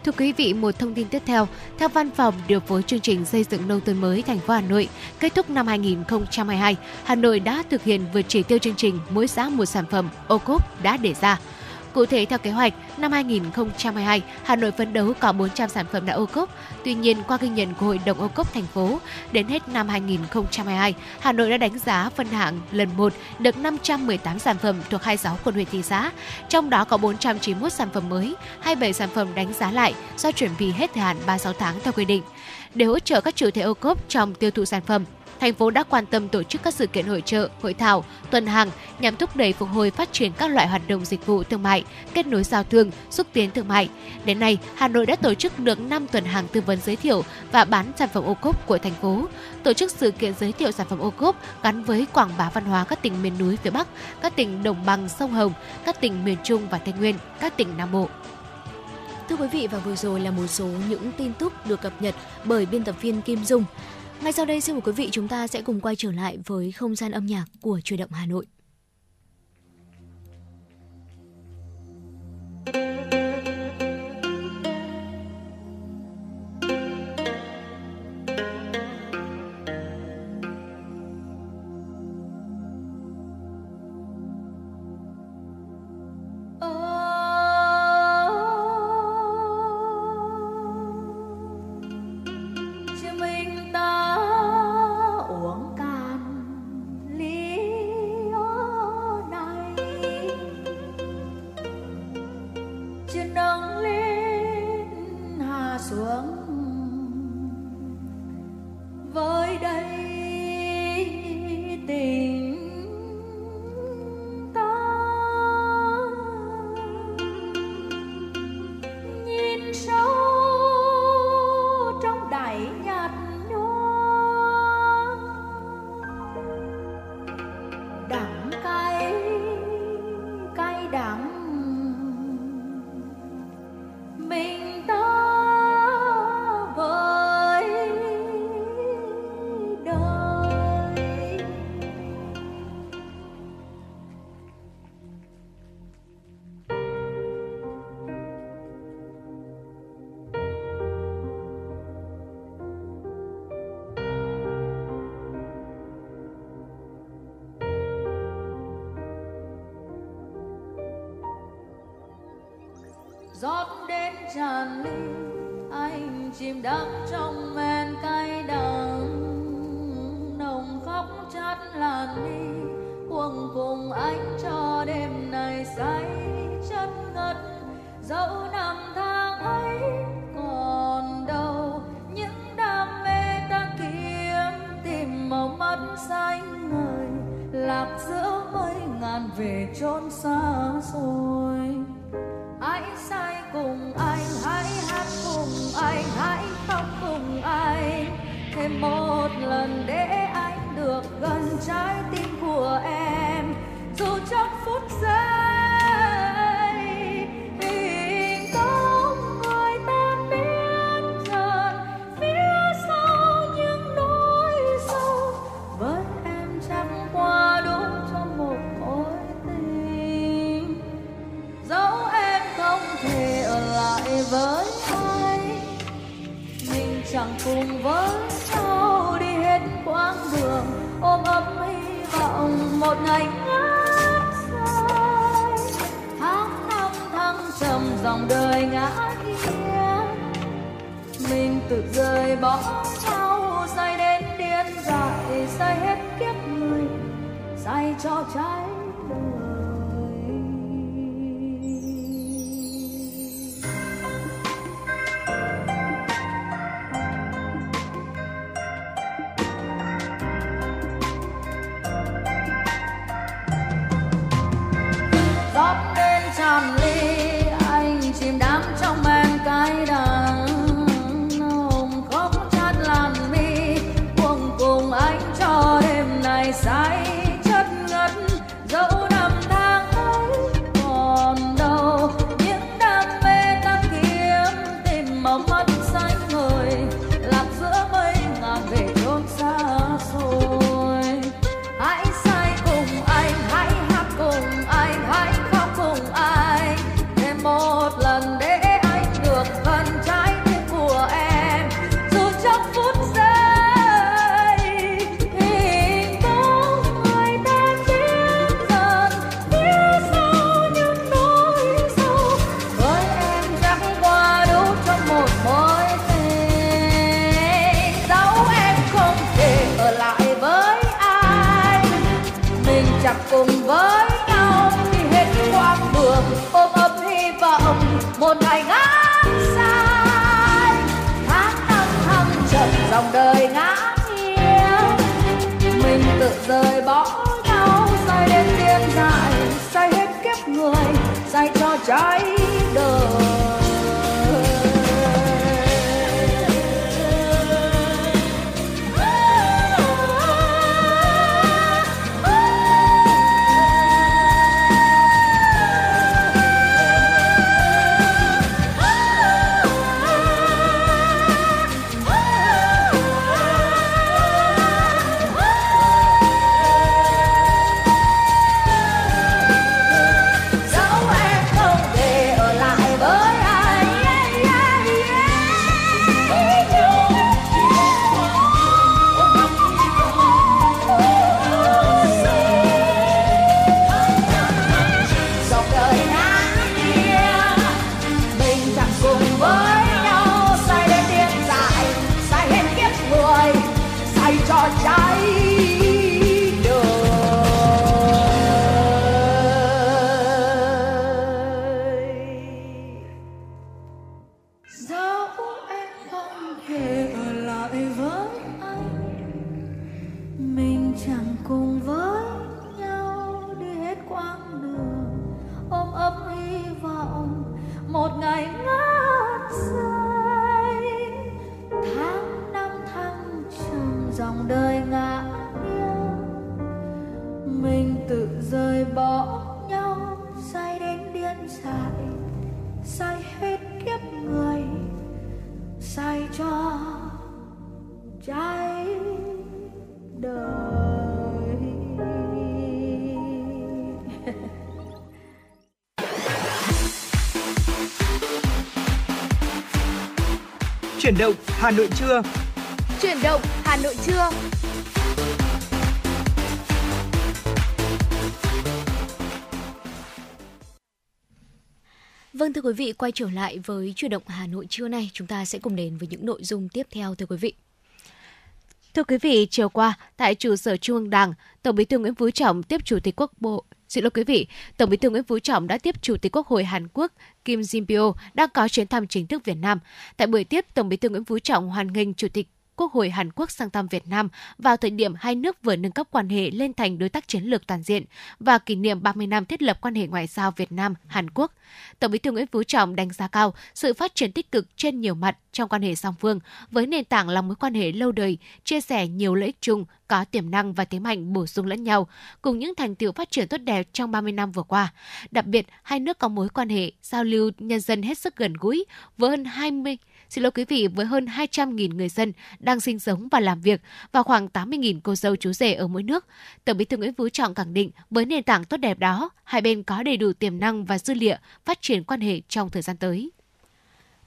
Thưa quý vị, một thông tin tiếp theo, theo Văn phòng điều phối chương trình xây dựng nông thôn mới thành phố Hà Nội, kết thúc năm 2022, Hà Nội đã thực hiện vượt chỉ tiêu chương trình mỗi xã một sản phẩm ô cốp đã đề ra. Cụ thể theo kế hoạch, năm 2022, Hà Nội phấn đấu có 400 sản phẩm đã ô cốp. Tuy nhiên, qua ghi nhận của Hội đồng ô cốp thành phố, đến hết năm 2022, Hà Nội đã đánh giá phân hạng lần 1 được 518 sản phẩm thuộc 26 quận huyện thị xã. Trong đó có 491 sản phẩm mới, 27 sản phẩm đánh giá lại do chuẩn bị hết thời hạn 36 tháng theo quy định. Để hỗ trợ các chủ thể ô cốp trong tiêu thụ sản phẩm, thành phố đã quan tâm tổ chức các sự kiện hội trợ, hội thảo, tuần hàng nhằm thúc đẩy phục hồi phát triển các loại hoạt động dịch vụ thương mại, kết nối giao thương, xúc tiến thương mại. Đến nay, Hà Nội đã tổ chức được 5 tuần hàng tư vấn giới thiệu và bán sản phẩm ô cốp của thành phố, tổ chức sự kiện giới thiệu sản phẩm ô cốp gắn với quảng bá văn hóa các tỉnh miền núi phía Bắc, các tỉnh đồng bằng sông Hồng, các tỉnh miền Trung và Tây Nguyên, các tỉnh Nam Bộ. Thưa quý vị và vừa rồi là một số những tin tức được cập nhật bởi biên tập viên Kim Dung. Ngay sau đây xin mời quý vị chúng ta sẽ cùng quay trở lại với không gian âm nhạc của Truyền động Hà Nội. với ai? Mình chẳng cùng với nhau đi hết quãng đường. Ôm ấp hy vọng một ngày ngát dài tháng năm thăng trầm, dòng đời ngã nghiêng. Mình tự rời bỏ nhau, say đến điên dại, say hết kiếp người. Say cho trái Chuyển động Hà Nội trưa. Chuyển động Hà Nội trưa. Vâng thưa quý vị, quay trở lại với chuyển động Hà Nội trưa nay, chúng ta sẽ cùng đến với những nội dung tiếp theo thưa quý vị. Thưa quý vị, chiều qua tại trụ sở Trung ương Đảng, Tổng Bí thư Nguyễn Phú Trọng tiếp Chủ tịch Quốc bộ Xin lỗi quý vị, Tổng Bí thư Nguyễn Phú Trọng đã tiếp Chủ tịch Quốc hội Hàn Quốc Kim Jin Pyo đang có chuyến thăm chính thức Việt Nam. Tại buổi tiếp, Tổng Bí thư Nguyễn Phú Trọng hoan nghênh Chủ tịch Quốc hội Hàn Quốc sang thăm Việt Nam vào thời điểm hai nước vừa nâng cấp quan hệ lên thành đối tác chiến lược toàn diện và kỷ niệm 30 năm thiết lập quan hệ ngoại giao Việt Nam Hàn Quốc. Tổng Bí thư Nguyễn Phú Trọng đánh giá cao sự phát triển tích cực trên nhiều mặt trong quan hệ song phương với nền tảng là mối quan hệ lâu đời, chia sẻ nhiều lợi ích chung, có tiềm năng và thế mạnh bổ sung lẫn nhau, cùng những thành tựu phát triển tốt đẹp trong 30 năm vừa qua. Đặc biệt, hai nước có mối quan hệ giao lưu nhân dân hết sức gần gũi với hơn 20 Xin lỗi quý vị, với hơn 200.000 người dân đang sinh sống và làm việc và khoảng 80.000 cô dâu chú rể ở mỗi nước. Tổng bí thư Nguyễn Phú Trọng khẳng định với nền tảng tốt đẹp đó, hai bên có đầy đủ tiềm năng và dư địa phát triển quan hệ trong thời gian tới.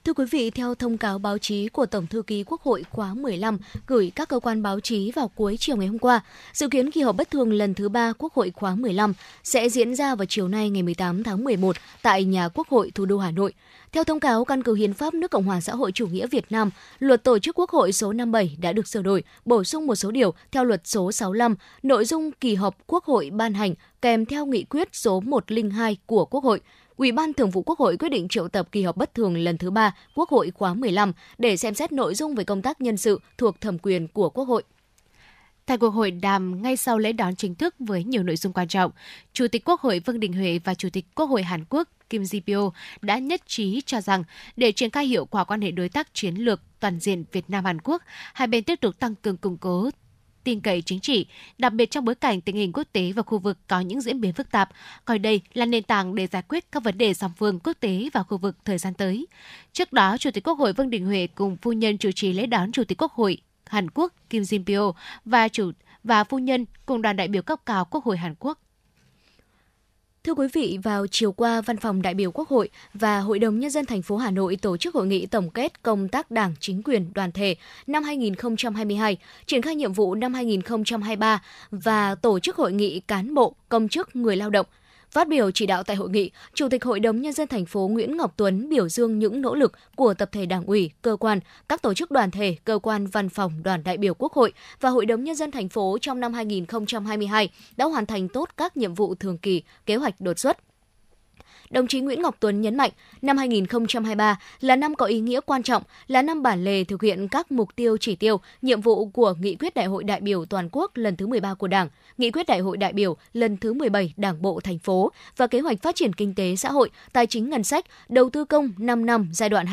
Thưa quý vị, theo thông cáo báo chí của Tổng thư ký Quốc hội khóa 15 gửi các cơ quan báo chí vào cuối chiều ngày hôm qua, dự kiến kỳ họp bất thường lần thứ ba Quốc hội khóa 15 sẽ diễn ra vào chiều nay ngày 18 tháng 11 tại nhà Quốc hội thủ đô Hà Nội. Theo thông cáo căn cứ Hiến pháp nước Cộng hòa xã hội chủ nghĩa Việt Nam, luật tổ chức Quốc hội số 57 đã được sửa đổi, bổ sung một số điều theo luật số 65, nội dung kỳ họp Quốc hội ban hành kèm theo nghị quyết số 102 của Quốc hội. Ủy ban Thường vụ Quốc hội quyết định triệu tập kỳ họp bất thường lần thứ ba Quốc hội khóa 15 để xem xét nội dung về công tác nhân sự thuộc thẩm quyền của Quốc hội. Tại cuộc hội đàm ngay sau lễ đón chính thức với nhiều nội dung quan trọng, Chủ tịch Quốc hội Vương Đình Huệ và Chủ tịch Quốc hội Hàn Quốc Kim Ji-pyo đã nhất trí cho rằng để triển khai hiệu quả quan hệ đối tác chiến lược toàn diện Việt Nam Hàn Quốc, hai bên tiếp tục tăng cường củng cố tin cậy chính trị, đặc biệt trong bối cảnh tình hình quốc tế và khu vực có những diễn biến phức tạp, coi đây là nền tảng để giải quyết các vấn đề song phương quốc tế và khu vực thời gian tới. Trước đó, Chủ tịch Quốc hội Vương Đình Huệ cùng phu nhân chủ trì lễ đón Chủ tịch Quốc hội Hàn Quốc Kim Jin Pyo và chủ và phu nhân cùng đoàn đại biểu cấp cao Quốc hội Hàn Quốc Thưa quý vị, vào chiều qua, Văn phòng đại biểu Quốc hội và Hội đồng Nhân dân thành phố Hà Nội tổ chức hội nghị tổng kết công tác đảng, chính quyền, đoàn thể năm 2022, triển khai nhiệm vụ năm 2023 và tổ chức hội nghị cán bộ, công chức, người lao động Phát biểu chỉ đạo tại hội nghị, Chủ tịch Hội đồng Nhân dân thành phố Nguyễn Ngọc Tuấn biểu dương những nỗ lực của tập thể đảng ủy, cơ quan, các tổ chức đoàn thể, cơ quan văn phòng đoàn đại biểu Quốc hội và Hội đồng Nhân dân thành phố trong năm 2022 đã hoàn thành tốt các nhiệm vụ thường kỳ, kế hoạch đột xuất đồng chí Nguyễn Ngọc Tuấn nhấn mạnh, năm 2023 là năm có ý nghĩa quan trọng, là năm bản lề thực hiện các mục tiêu chỉ tiêu, nhiệm vụ của Nghị quyết Đại hội đại biểu toàn quốc lần thứ 13 của Đảng, Nghị quyết Đại hội đại biểu lần thứ 17 Đảng bộ thành phố và kế hoạch phát triển kinh tế xã hội, tài chính ngân sách, đầu tư công 5 năm giai đoạn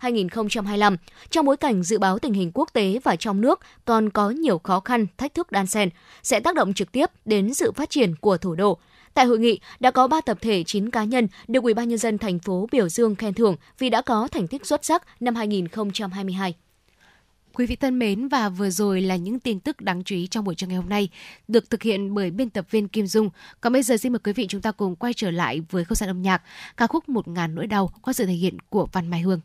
2021-2025 trong bối cảnh dự báo tình hình quốc tế và trong nước còn có nhiều khó khăn, thách thức đan xen sẽ tác động trực tiếp đến sự phát triển của thủ đô. Tại hội nghị, đã có 3 tập thể 9 cá nhân được Ủy ban nhân dân thành phố biểu dương khen thưởng vì đã có thành tích xuất sắc năm 2022. Quý vị thân mến, và vừa rồi là những tin tức đáng chú ý trong buổi trưa ngày hôm nay được thực hiện bởi biên tập viên Kim Dung. Còn bây giờ xin mời quý vị chúng ta cùng quay trở lại với không gian âm nhạc, ca khúc Một ngàn nỗi đau qua sự thể hiện của Văn Mai Hương.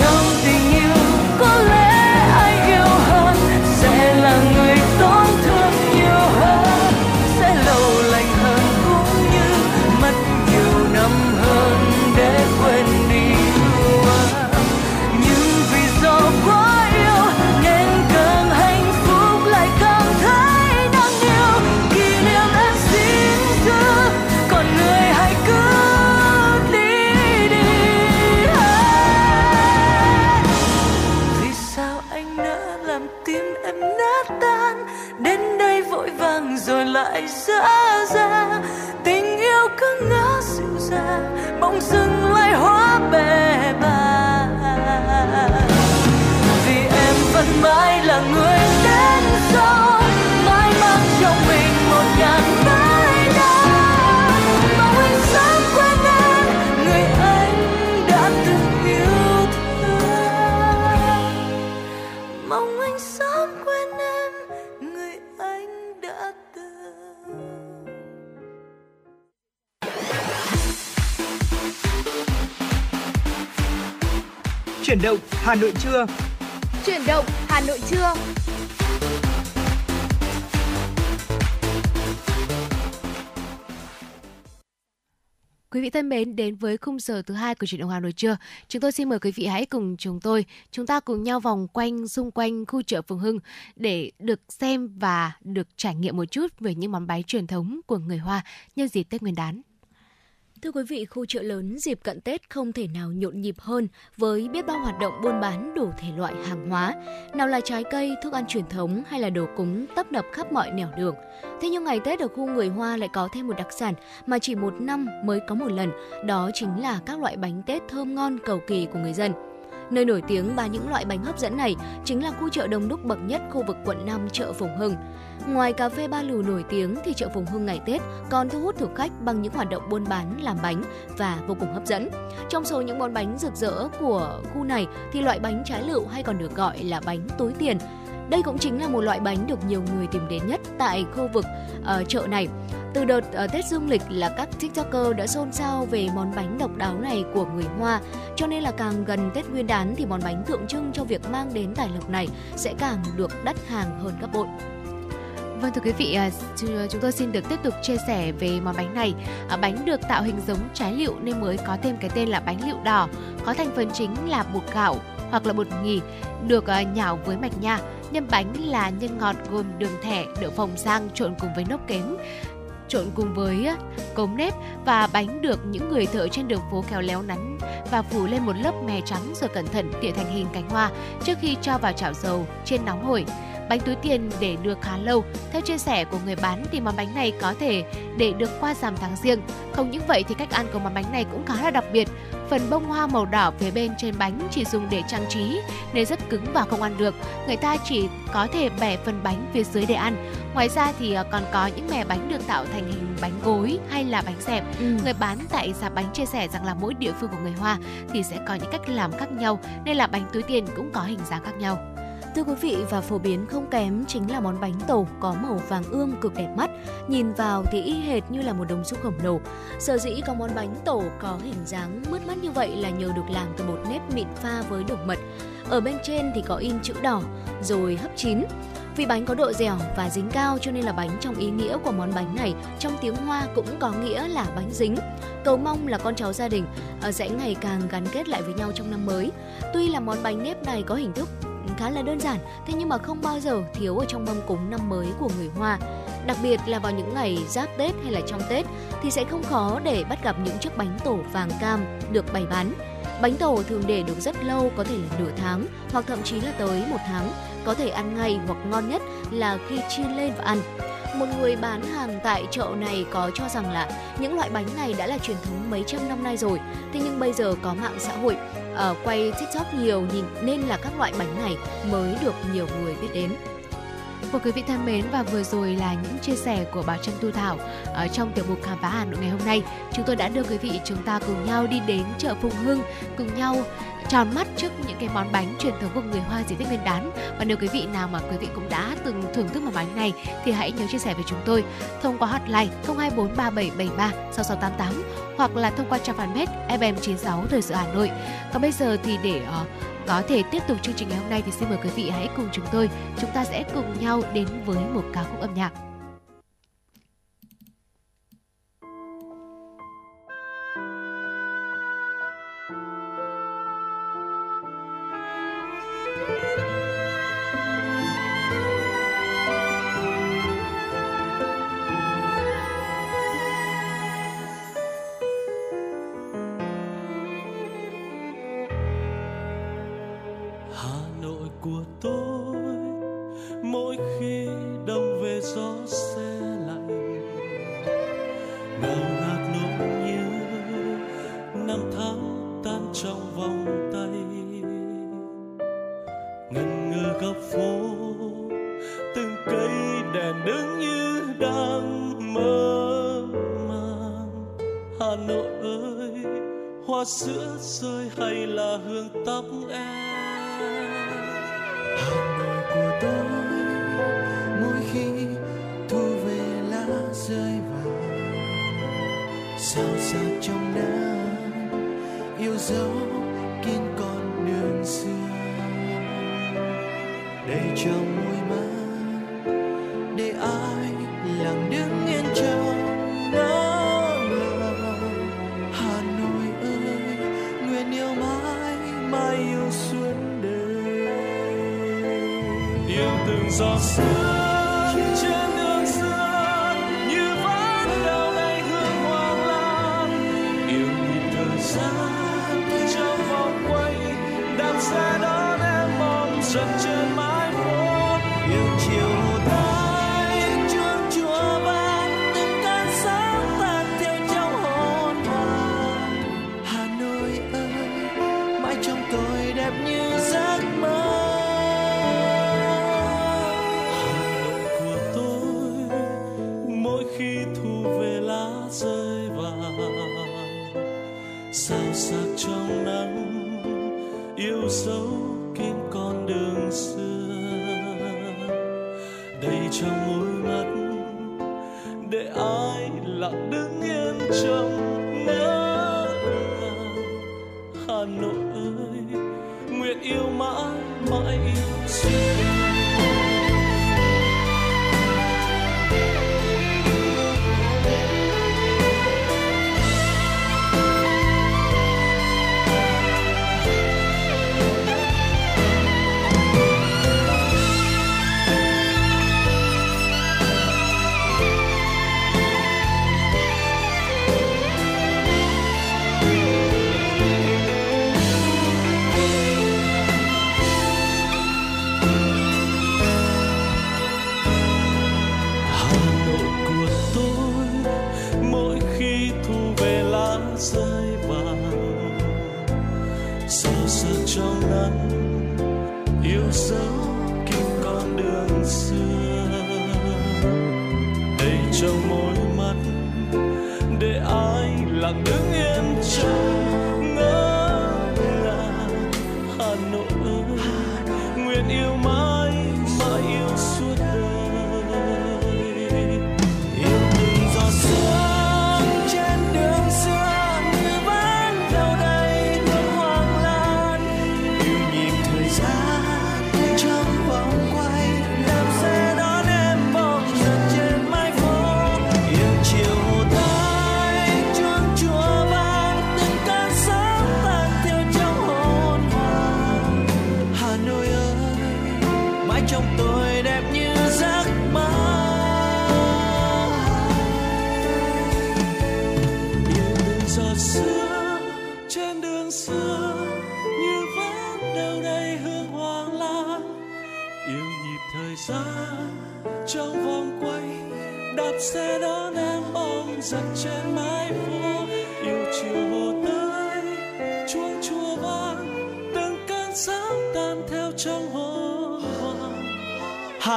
Lại động Hà Nội trưa. Chuyển động Hà Nội trưa. Quý vị thân mến, đến với khung giờ thứ hai của chuyển động Hà Nội trưa, chúng tôi xin mời quý vị hãy cùng chúng tôi, chúng ta cùng nhau vòng quanh xung quanh khu chợ Phùng Hưng để được xem và được trải nghiệm một chút về những món bánh truyền thống của người Hoa nhân dịp Tết Nguyên đán. Thưa quý vị, khu chợ lớn dịp cận Tết không thể nào nhộn nhịp hơn với biết bao hoạt động buôn bán đủ thể loại hàng hóa, nào là trái cây, thức ăn truyền thống hay là đồ cúng tấp nập khắp mọi nẻo đường. Thế nhưng ngày Tết ở khu người Hoa lại có thêm một đặc sản mà chỉ một năm mới có một lần, đó chính là các loại bánh Tết thơm ngon cầu kỳ của người dân. Nơi nổi tiếng ba những loại bánh hấp dẫn này chính là khu chợ đông đúc bậc nhất khu vực quận 5 chợ Phùng Hưng. Ngoài cà phê ba lù nổi tiếng thì chợ Phùng Hưng ngày Tết còn thu hút thực khách bằng những hoạt động buôn bán làm bánh và vô cùng hấp dẫn. Trong số những món bánh rực rỡ của khu này thì loại bánh trái lựu hay còn được gọi là bánh túi tiền đây cũng chính là một loại bánh được nhiều người tìm đến nhất tại khu vực uh, chợ này. Từ đợt uh, Tết dương lịch là các TikToker đã xôn xao về món bánh độc đáo này của người Hoa, cho nên là càng gần Tết Nguyên đán thì món bánh tượng trưng cho việc mang đến tài lộc này sẽ càng được đắt hàng hơn gấp bội. Vâng thưa quý vị, à, chúng tôi xin được tiếp tục chia sẻ về món bánh này. À, bánh được tạo hình giống trái lựu nên mới có thêm cái tên là bánh lựu đỏ. Có thành phần chính là bột gạo hoặc là bột mì được à, nhào với mạch nha. Nhân bánh là nhân ngọt gồm đường thẻ, đậu phồng rang trộn cùng với nốt kém trộn cùng với cống nếp và bánh được những người thợ trên đường phố khéo léo nắn và phủ lên một lớp mè trắng rồi cẩn thận tỉa thành hình cánh hoa trước khi cho vào chảo dầu trên nóng hổi. Bánh túi tiền để được khá lâu. Theo chia sẻ của người bán thì món bánh này có thể để được qua giảm tháng riêng. Không những vậy thì cách ăn của món bánh này cũng khá là đặc biệt. Phần bông hoa màu đỏ phía bên trên bánh chỉ dùng để trang trí nên rất cứng và không ăn được. Người ta chỉ có thể bẻ phần bánh phía dưới để ăn. Ngoài ra thì ờ, còn có những mẻ bánh được tạo thành hình bánh gối hay là bánh xẹp. Ừ. Người bán tại sạp bánh chia sẻ rằng là mỗi địa phương của người Hoa thì sẽ có những cách làm khác nhau nên là bánh túi tiền cũng có hình dáng khác nhau. Thưa quý vị và phổ biến không kém chính là món bánh tổ có màu vàng ươm cực đẹp mắt, nhìn vào thì y hệt như là một đồng xúc khổng lồ. Sở dĩ có món bánh tổ có hình dáng mướt mắt như vậy là nhờ được làm từ bột nếp mịn pha với đường mật. Ở bên trên thì có in chữ đỏ rồi hấp chín. Vì bánh có độ dẻo và dính cao cho nên là bánh trong ý nghĩa của món bánh này trong tiếng Hoa cũng có nghĩa là bánh dính. Cầu mong là con cháu gia đình ờ, sẽ ngày càng gắn kết lại với nhau trong năm mới. Tuy là món bánh nếp này có hình thức khá là đơn giản, thế nhưng mà không bao giờ thiếu ở trong mâm cúng năm mới của người Hoa. Đặc biệt là vào những ngày giáp Tết hay là trong Tết thì sẽ không khó để bắt gặp những chiếc bánh tổ vàng cam được bày bán. Bánh tổ thường để được rất lâu, có thể là nửa tháng hoặc thậm chí là tới một tháng, có thể ăn ngay hoặc ngon nhất là khi chiên lên và ăn. Một người bán hàng tại chợ này có cho rằng là những loại bánh này đã là truyền thống mấy trăm năm nay rồi. Thế nhưng bây giờ có mạng xã hội uh, quay TikTok nhiều nhìn nên là các loại bánh này mới được nhiều người biết đến. Của quý vị thân mến và vừa rồi là những chia sẻ của bà Trân Tu Thảo ở trong tiểu mục khám phá Hà Nội ngày hôm nay. Chúng tôi đã đưa quý vị chúng ta cùng nhau đi đến chợ Phùng Hưng, cùng nhau tròn mắt trước những cái món bánh truyền thống của người Hoa dịp Tết Nguyên đán. Và nếu quý vị nào mà quý vị cũng đã từng thưởng thức món bánh này thì hãy nhớ chia sẻ với chúng tôi thông qua hotline 02437736688 hoặc là thông qua trang fanpage FM96 Thời sự Hà Nội. Còn bây giờ thì để uh, có thể tiếp tục chương trình ngày hôm nay thì xin mời quý vị hãy cùng chúng tôi. Chúng ta sẽ cùng nhau đến với một ca khúc âm nhạc. Hà Nội ơi nguyện yêu mãi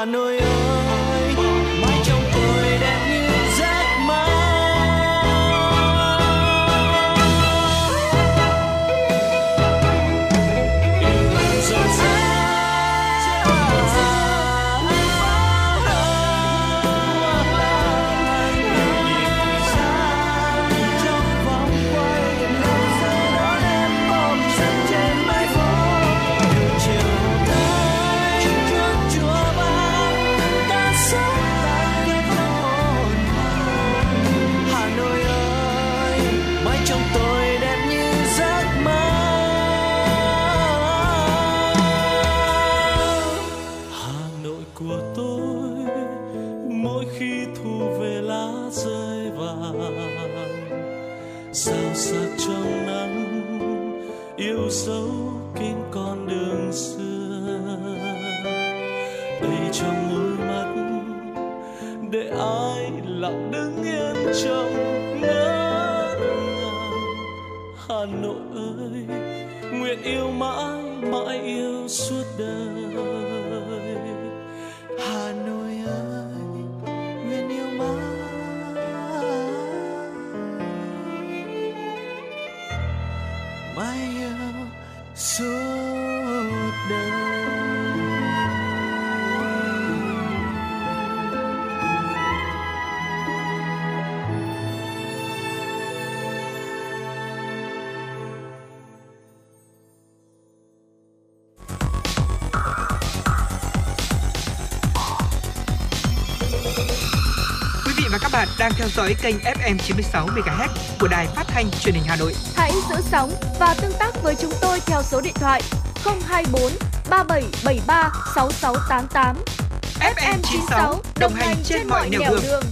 Hà và các bạn đang theo dõi kênh FM 96 MHz của đài phát thanh truyền hình Hà Nội. Hãy giữ sóng và tương tác với chúng tôi theo số điện thoại 024 3773 6688. FM 96 đồng hành trên mọi nẻo đường.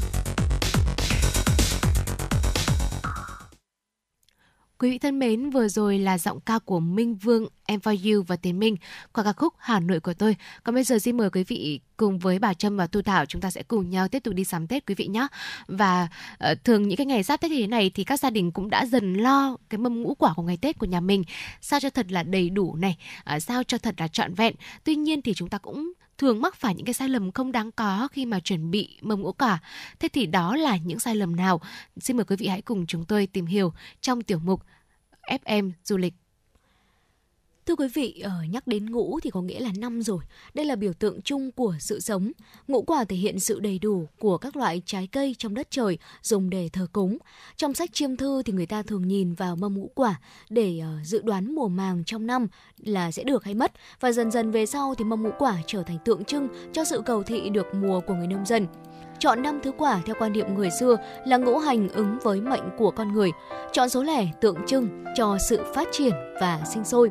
Quý vị thân mến, vừa rồi là giọng ca của Minh Vương, Em For You và Tiến Minh qua ca khúc Hà Nội của tôi. Còn bây giờ xin mời quý vị cùng với bà Trâm và Tu Thảo chúng ta sẽ cùng nhau tiếp tục đi sắm Tết quý vị nhé. Và uh, thường những cái ngày giáp Tết như thế này thì các gia đình cũng đã dần lo cái mâm ngũ quả của ngày Tết của nhà mình sao cho thật là đầy đủ này, uh, sao cho thật là trọn vẹn. Tuy nhiên thì chúng ta cũng thường mắc phải những cái sai lầm không đáng có khi mà chuẩn bị mâm ngũ quả. Thế thì đó là những sai lầm nào? Xin mời quý vị hãy cùng chúng tôi tìm hiểu trong tiểu mục FM du lịch. Thưa quý vị, ở nhắc đến ngũ thì có nghĩa là năm rồi. Đây là biểu tượng chung của sự sống. Ngũ quả thể hiện sự đầy đủ của các loại trái cây trong đất trời dùng để thờ cúng. Trong sách chiêm thư thì người ta thường nhìn vào mâm ngũ quả để ờ, dự đoán mùa màng trong năm là sẽ được hay mất. Và dần dần về sau thì mâm ngũ quả trở thành tượng trưng cho sự cầu thị được mùa của người nông dân. Chọn năm thứ quả theo quan niệm người xưa là ngũ hành ứng với mệnh của con người. Chọn số lẻ tượng trưng cho sự phát triển và sinh sôi.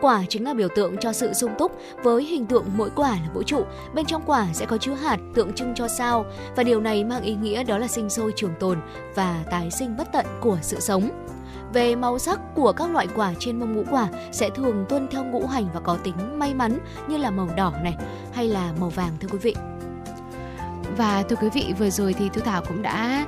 Quả chính là biểu tượng cho sự sung túc với hình tượng mỗi quả là vũ trụ. Bên trong quả sẽ có chứa hạt tượng trưng cho sao, và điều này mang ý nghĩa đó là sinh sôi trường tồn và tái sinh bất tận của sự sống. Về màu sắc của các loại quả trên mâm ngũ quả sẽ thường tuân theo ngũ hành và có tính may mắn như là màu đỏ này hay là màu vàng, thưa quý vị. Và thưa quý vị, vừa rồi thì Thu Thảo cũng đã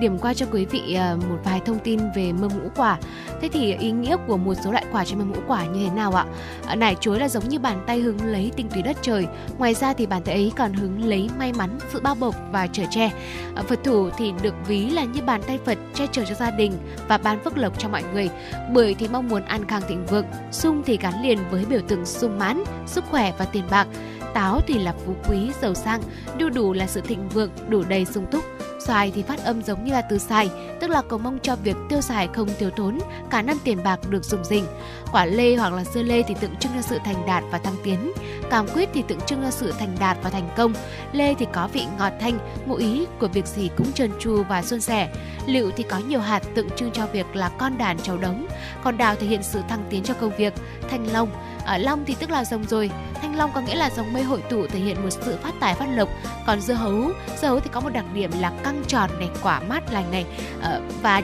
điểm qua cho quý vị ờ, một vài thông tin về mâm ngũ quả. Thế thì ý nghĩa của một số loại quả trên mâm ngũ quả như thế nào ạ? Ờ, nải chuối là giống như bàn tay hứng lấy tinh túy đất trời. Ngoài ra thì bàn tay ấy còn hứng lấy may mắn, sự bao bọc và trở che. Ờ, Phật thủ thì được ví là như bàn tay Phật che chở cho gia đình và ban phước lộc cho mọi người. Bưởi thì mong muốn an khang thịnh vượng, sung thì gắn liền với biểu tượng sung mãn, sức khỏe và tiền bạc táo thì là phú quý, giàu sang, đu đủ là sự thịnh vượng, đủ đầy sung túc. Xoài thì phát âm giống như là từ xài, tức là cầu mong cho việc tiêu xài không thiếu thốn, cả năm tiền bạc được dùng dình quả lê hoặc là dưa lê thì tượng trưng cho sự thành đạt và thăng tiến. Cam quýt thì tượng trưng cho sự thành đạt và thành công. Lê thì có vị ngọt thanh, ngụ ý của việc gì cũng trơn tru và suôn sẻ. Liệu thì có nhiều hạt tượng trưng cho việc là con đàn cháu đống. Còn đào thể hiện sự thăng tiến cho công việc, thanh long. Ở long thì tức là rồng rồi. Thanh long có nghĩa là dòng mây hội tụ thể hiện một sự phát tài phát lộc. Còn dưa hấu dưa hấu thì có một đặc điểm là căng tròn này, quả mát lành này. Ờ, và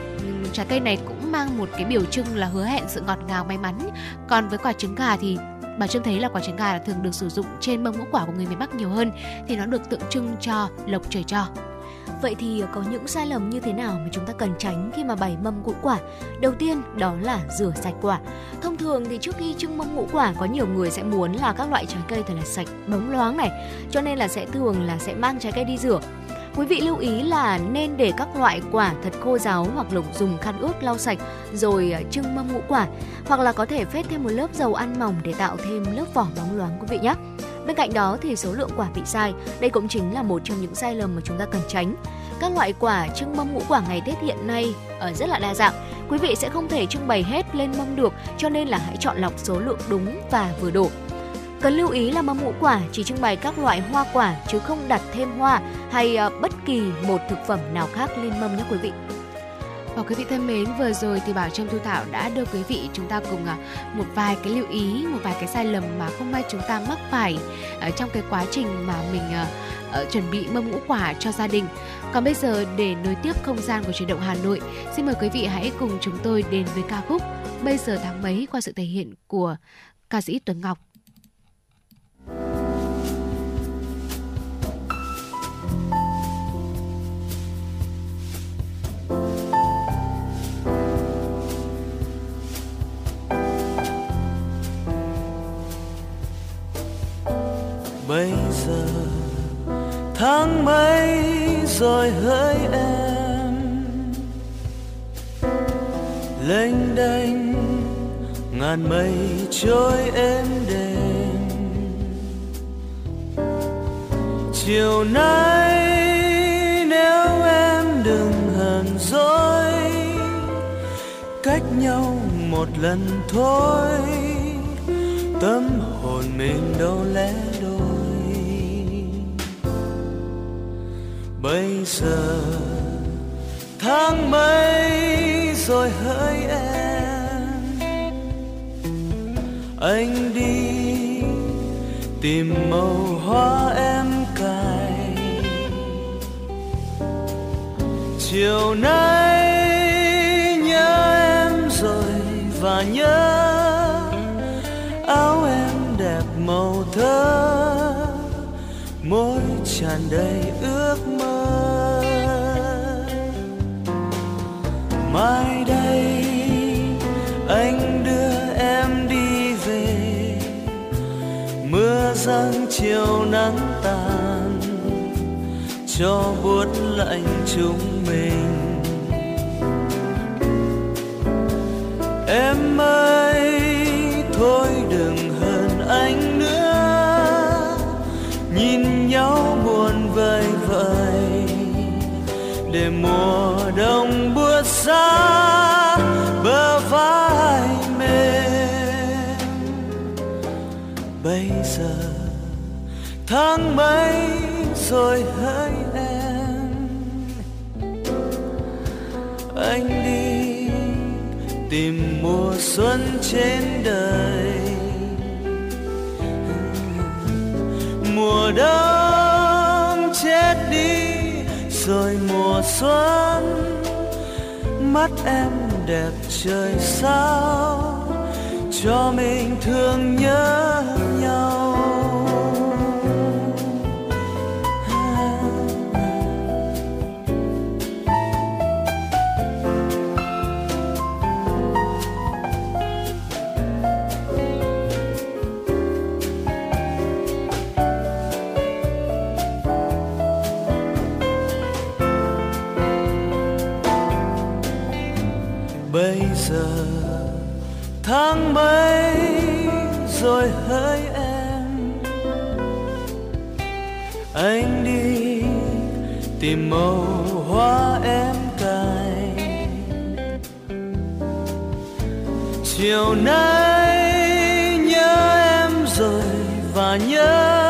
trái cây này cũng mang một cái biểu trưng là hứa hẹn sự ngọt ngào may mắn còn với quả trứng gà thì bà trâm thấy là quả trứng gà là thường được sử dụng trên mâm ngũ quả của người miền Bắc nhiều hơn thì nó được tượng trưng cho lộc trời cho Vậy thì có những sai lầm như thế nào mà chúng ta cần tránh khi mà bày mâm ngũ quả? Đầu tiên đó là rửa sạch quả. Thông thường thì trước khi trưng mâm ngũ quả có nhiều người sẽ muốn là các loại trái cây thật là sạch, bóng loáng này, cho nên là sẽ thường là sẽ mang trái cây đi rửa. Quý vị lưu ý là nên để các loại quả thật khô ráo hoặc lục dùng khăn ướt lau sạch rồi à, trưng mâm ngũ quả hoặc là có thể phết thêm một lớp dầu ăn mỏng để tạo thêm lớp vỏ bóng loáng quý vị nhé. Bên cạnh đó thì số lượng quả bị sai, đây cũng chính là một trong những sai lầm mà chúng ta cần tránh. Các loại quả trưng mâm ngũ quả ngày Tết hiện nay ở rất là đa dạng. Quý vị sẽ không thể trưng bày hết lên mâm được, cho nên là hãy chọn lọc số lượng đúng và vừa đủ. Cần lưu ý là mâm ngũ quả chỉ trưng bày các loại hoa quả chứ không đặt thêm hoa hay ờ, bất kỳ một thực phẩm nào khác lên mâm nhé quý vị. Và quý vị thân mến, vừa rồi thì Bảo Trâm Thu Thảo đã đưa quý vị chúng ta cùng ờ, một vài cái lưu ý, một vài cái sai lầm mà không may chúng ta mắc phải ờ, trong cái quá trình mà mình chuẩn bị mâm ngũ quả cho gia đình. Còn bây giờ để nối tiếp không gian của truyền động Hà Nội, xin mời quý vị hãy cùng chúng tôi đến với ca khúc Bây giờ tháng mấy qua sự thể hiện của ca sĩ Tuấn Ngọc. Mây mấy rồi hỡi em. Lênh đênh, ngàn mây trôi êm đềm. Chiều nay nếu em đừng hờn dỗi, cách nhau một lần thôi. Tâm hồn mình đâu lẽ bây giờ? Tháng mấy rồi hỡi em? Anh đi tìm màu hoa em cài. Chiều nay nhớ em rồi và nhớ áo em đẹp màu thơ. Môi tràn đầy ước mơ. Mai đây, anh đưa em đi về. Mưa giăng chiều nắng tàn, cho buốt lạnh chúng mình. Em ơi, thôi đừng hờn anh nữa. Nhìn nhau vơi vợi để mùa đông bước xa bờ vai mềm. Bây giờ, tháng mấy rồi hỡi em. Anh đi tìm mùa xuân trên đời. Mùa đông rồi mùa xuân mắt em đẹp trời sao? Cho mình thương nhớ tháng mấy rồi hỡi em? Anh đi tìm màu hoa em cài. Chiều nay nhớ em rồi và nhớ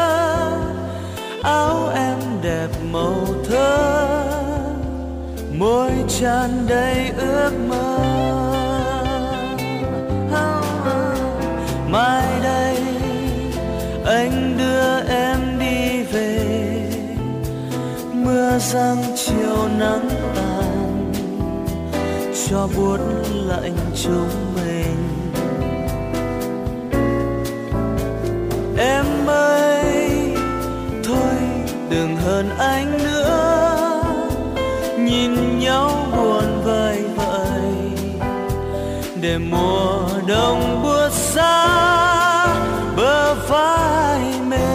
áo em đẹp màu thơ. Môi tràn đầy ước mơ Sang chiều nắng tàn, cho buốt lạnh chúng mình. Em ơi, thôi đừng hơn anh nữa, nhìn nhau buồn vơi vợi. Để mùa đông buốt xa, bờ vai mềm.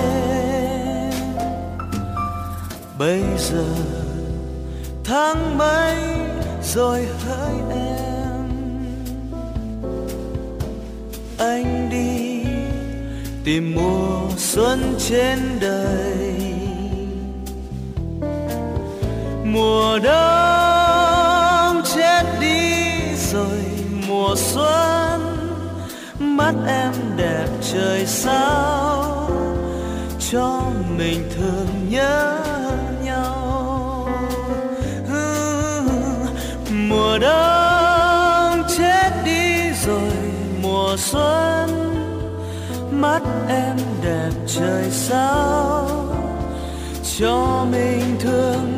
Bây giờ tháng mấy rồi hỡi em? Anh đi tìm mùa xuân trên đời. Mùa đông chết đi rồi mùa xuân, mắt em đẹp trời sao cho mình thường nhớ? Mùa đông chết đi rồi, mùa xuân, mắt em đẹp trời sao? Cho mình thương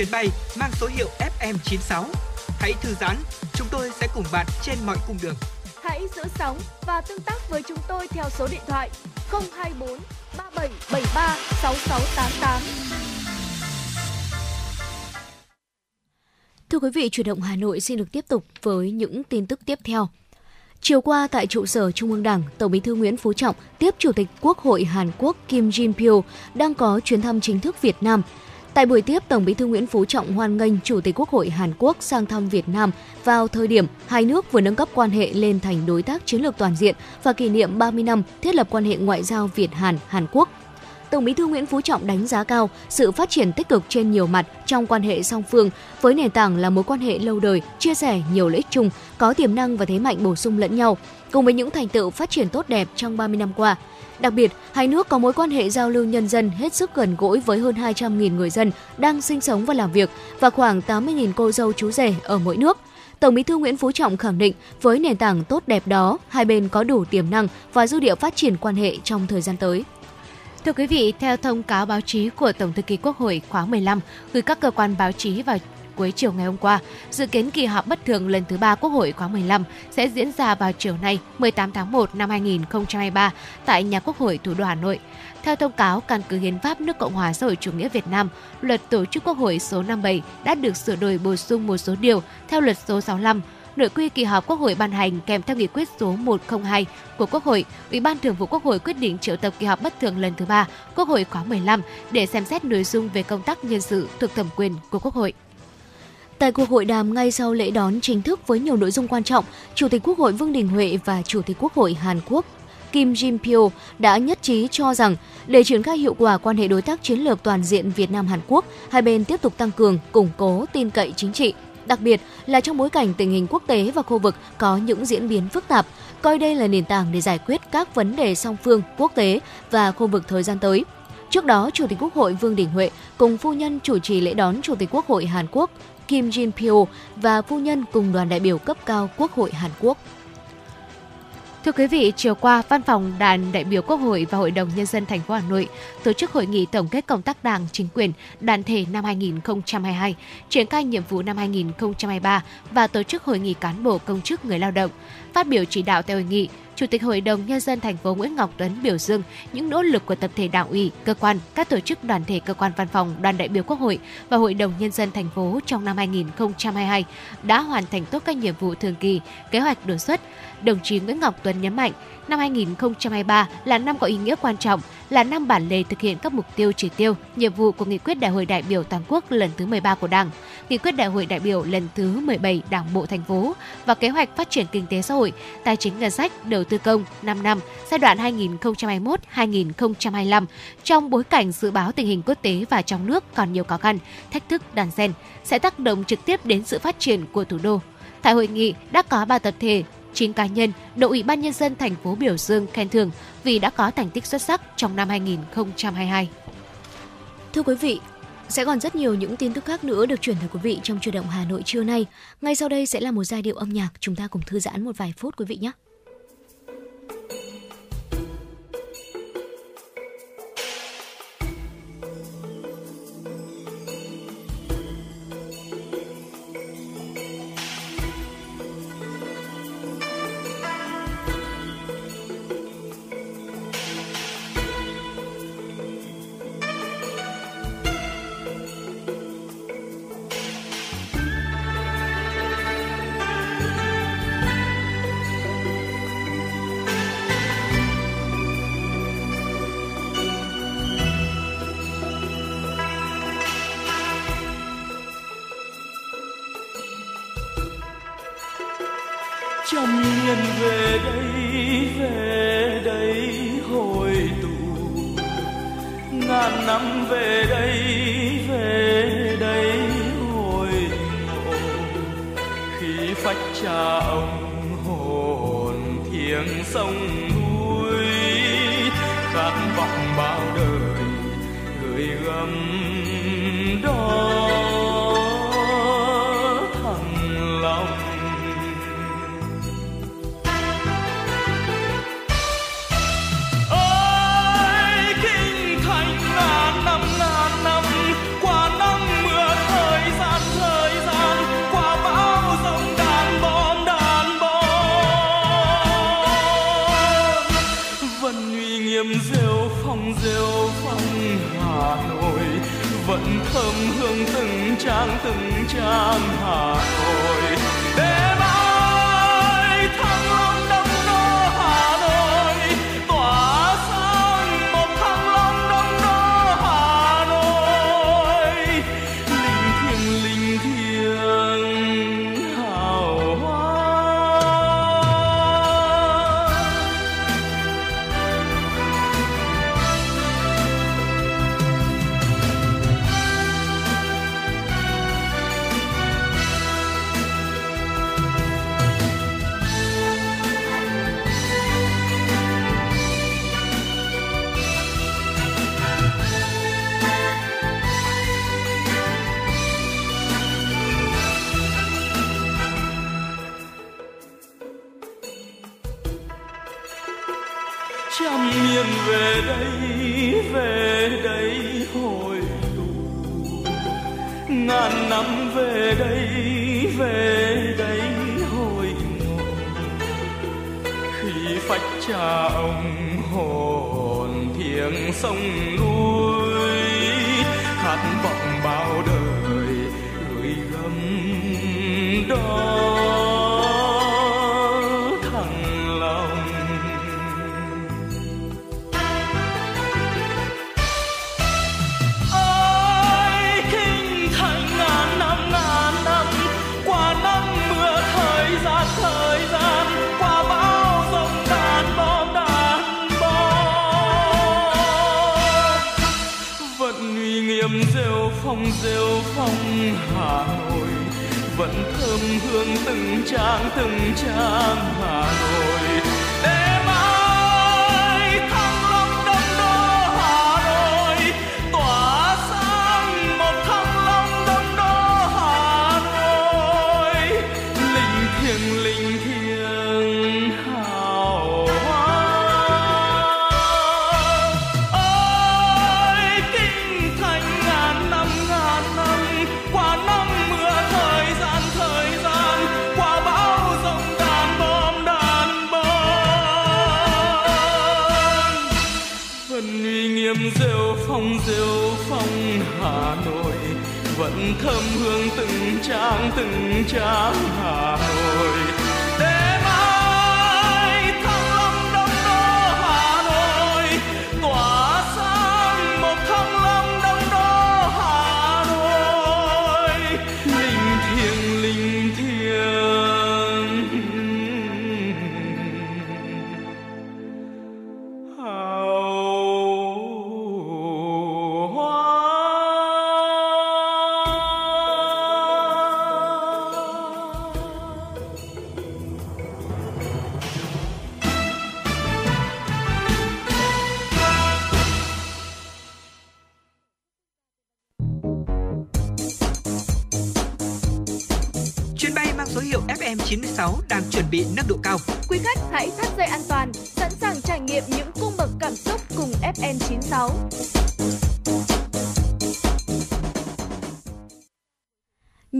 chuyến bay mang số hiệu FM96. Hãy thư giãn, chúng tôi sẽ cùng bạn trên mọi cung đường. Hãy giữ sóng và tương tác với chúng tôi theo số điện thoại 024 3773 6688. Thưa quý vị, chuyển động Hà Nội xin được tiếp tục với những tin tức tiếp theo. Chiều qua tại trụ sở Trung ương Đảng, Tổng Bí thư Nguyễn Phú Trọng tiếp Chủ tịch Quốc hội Hàn Quốc Kim Jin Pyo đang có chuyến thăm chính thức Việt Nam. Tại buổi tiếp, Tổng Bí thư Nguyễn Phú Trọng hoan nghênh Chủ tịch Quốc hội Hàn Quốc sang thăm Việt Nam vào thời điểm hai nước vừa nâng cấp quan hệ lên thành đối tác chiến lược toàn diện và kỷ niệm 30 năm thiết lập quan hệ ngoại giao Việt Hàn Hàn Quốc. Tổng Bí thư Nguyễn Phú Trọng đánh giá cao sự phát triển tích cực trên nhiều mặt trong quan hệ song phương với nền tảng là mối quan hệ lâu đời, chia sẻ nhiều lợi ích chung, có tiềm năng và thế mạnh bổ sung lẫn nhau, cùng với những thành tựu phát triển tốt đẹp trong 30 năm qua. Đặc biệt, hai nước có mối quan hệ giao lưu nhân dân hết sức gần gũi với hơn 200.000 người dân đang sinh sống và làm việc và khoảng 80.000 cô dâu chú rể ở mỗi nước. Tổng Bí thư Nguyễn Phú Trọng khẳng định với nền tảng tốt đẹp đó, hai bên có đủ tiềm năng và dư địa phát triển quan hệ trong thời gian tới. Thưa quý vị, theo thông cáo báo chí của Tổng thư ký Quốc hội khóa 15 gửi các cơ quan báo chí vào cuối chiều ngày hôm qua, dự kiến kỳ họp bất thường lần thứ ba Quốc hội khóa 15 sẽ diễn ra vào chiều nay 18 tháng 1 năm 2023 tại nhà Quốc hội thủ đô Hà Nội. Theo thông cáo, căn cứ hiến pháp nước Cộng hòa xã hội chủ nghĩa Việt Nam, luật tổ chức Quốc hội số 57 đã được sửa đổi bổ sung một số điều theo luật số 65 nội quy kỳ họp Quốc hội ban hành kèm theo nghị quyết số 102 của Quốc hội, Ủy ban Thường vụ Quốc hội quyết định triệu tập kỳ họp bất thường lần thứ ba Quốc hội khóa 15 để xem xét nội dung về công tác nhân sự thuộc thẩm quyền của Quốc hội. Tại cuộc hội đàm ngay sau lễ đón chính thức với nhiều nội dung quan trọng, Chủ tịch Quốc hội Vương Đình Huệ và Chủ tịch Quốc hội Hàn Quốc Kim Jin Pyo đã nhất trí cho rằng để triển khai hiệu quả quan hệ đối tác chiến lược toàn diện Việt Nam Hàn Quốc, hai bên tiếp tục tăng cường, củng cố tin cậy chính trị, đặc biệt là trong bối cảnh tình hình quốc tế và khu vực có những diễn biến phức tạp, coi đây là nền tảng để giải quyết các vấn đề song phương, quốc tế và khu vực thời gian tới. Trước đó, Chủ tịch Quốc hội Vương Đình Huệ cùng phu nhân chủ trì lễ đón Chủ tịch Quốc hội Hàn Quốc Kim Jin Pyo và phu nhân cùng đoàn đại biểu cấp cao Quốc hội Hàn Quốc. Thưa quý vị, chiều qua, Văn phòng Đoàn đại biểu Quốc hội và Hội đồng nhân dân thành phố Hà Nội tổ chức hội nghị tổng kết công tác Đảng, chính quyền, đoàn thể năm 2022, triển khai nhiệm vụ năm 2023 và tổ chức hội nghị cán bộ công chức người lao động. Phát biểu chỉ đạo tại hội nghị, Chủ tịch Hội đồng Nhân dân thành phố Nguyễn Ngọc Tuấn biểu dương những nỗ lực của tập thể đảng ủy, cơ quan, các tổ chức đoàn thể cơ quan văn phòng, đoàn đại biểu Quốc hội và Hội đồng Nhân dân thành phố trong năm 2022 đã hoàn thành tốt các nhiệm vụ thường kỳ, kế hoạch đột xuất. Đồng chí Nguyễn Ngọc Tuấn nhấn mạnh, năm 2023 là năm có ý nghĩa quan trọng, là năm bản lề thực hiện các mục tiêu chỉ tiêu, nhiệm vụ của nghị quyết Đại hội đại biểu toàn quốc lần thứ 13 của Đảng, nghị quyết Đại hội đại biểu lần thứ 17 Đảng bộ thành phố và kế hoạch phát triển kinh tế xã hội, tài chính ngân sách, đầu tư công 5 năm giai đoạn 2021-2025 trong bối cảnh dự báo tình hình quốc tế và trong nước còn nhiều khó khăn, thách thức đàn xen sẽ tác động trực tiếp đến sự phát triển của thủ đô. Tại hội nghị đã có 3 tập thể 9 cá nhân được Ủy ban Nhân dân thành phố biểu dương khen thưởng vì đã có thành tích xuất sắc trong năm 2022. Thưa quý vị, sẽ còn rất nhiều những tin tức khác nữa được chuyển tới quý vị trong truyền động Hà Nội trưa nay. Ngay sau đây sẽ là một giai điệu âm nhạc, chúng ta cùng thư giãn một vài phút quý vị nhé. trang từng trang hàng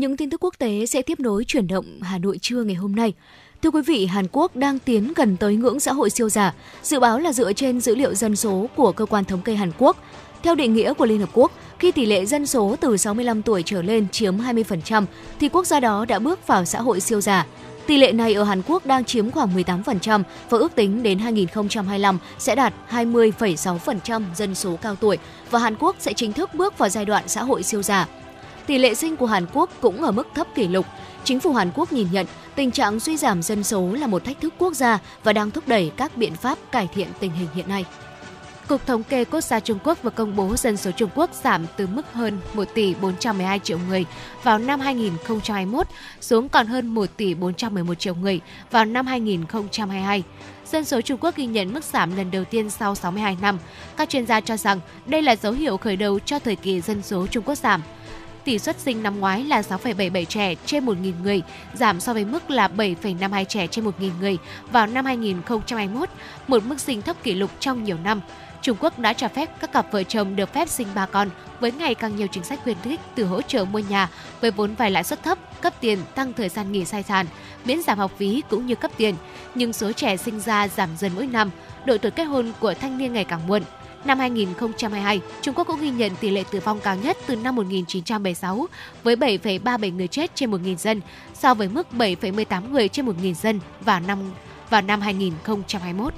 Những tin tức quốc tế sẽ tiếp nối chuyển động Hà Nội trưa ngày hôm nay. Thưa quý vị, Hàn Quốc đang tiến gần tới ngưỡng xã hội siêu già. Dự báo là dựa trên dữ liệu dân số của cơ quan thống kê Hàn Quốc. Theo định nghĩa của Liên Hợp Quốc, khi tỷ lệ dân số từ 65 tuổi trở lên chiếm 20%, thì quốc gia đó đã bước vào xã hội siêu già. Tỷ lệ này ở Hàn Quốc đang chiếm khoảng 18% và ước tính đến 2025 sẽ đạt 20,6% dân số cao tuổi và Hàn Quốc sẽ chính thức bước vào giai đoạn xã hội siêu già. Tỷ lệ sinh của Hàn Quốc cũng ở mức thấp kỷ lục. Chính phủ Hàn Quốc nhìn nhận tình trạng suy giảm dân số là một thách thức quốc gia và đang thúc đẩy các biện pháp cải thiện tình hình hiện nay. Cục Thống kê Quốc gia Trung Quốc vừa công bố dân số Trung Quốc giảm từ mức hơn 1 tỷ 412 triệu người vào năm 2021 xuống còn hơn 1 tỷ 411 triệu người vào năm 2022. Dân số Trung Quốc ghi nhận mức giảm lần đầu tiên sau 62 năm. Các chuyên gia cho rằng đây là dấu hiệu khởi đầu cho thời kỳ dân số Trung Quốc giảm tỷ suất sinh năm ngoái là 6,77 trẻ trên 1.000 người, giảm so với mức là 7,52 trẻ trên 1.000 người vào năm 2021, một mức sinh thấp kỷ lục trong nhiều năm. Trung Quốc đã cho phép các cặp vợ chồng được phép sinh ba con với ngày càng nhiều chính sách khuyến khích từ hỗ trợ mua nhà với vốn vay lãi suất thấp, cấp tiền, tăng thời gian nghỉ sai sản, miễn giảm học phí cũng như cấp tiền. Nhưng số trẻ sinh ra giảm dần mỗi năm, độ tuổi kết hôn của thanh niên ngày càng muộn. Năm 2022, Trung Quốc cũng ghi nhận tỷ lệ tử vong cao nhất từ năm 1976 với 7,37 người chết trên 1.000 dân so với mức 7,18 người trên 1.000 dân vào năm vào năm 2021.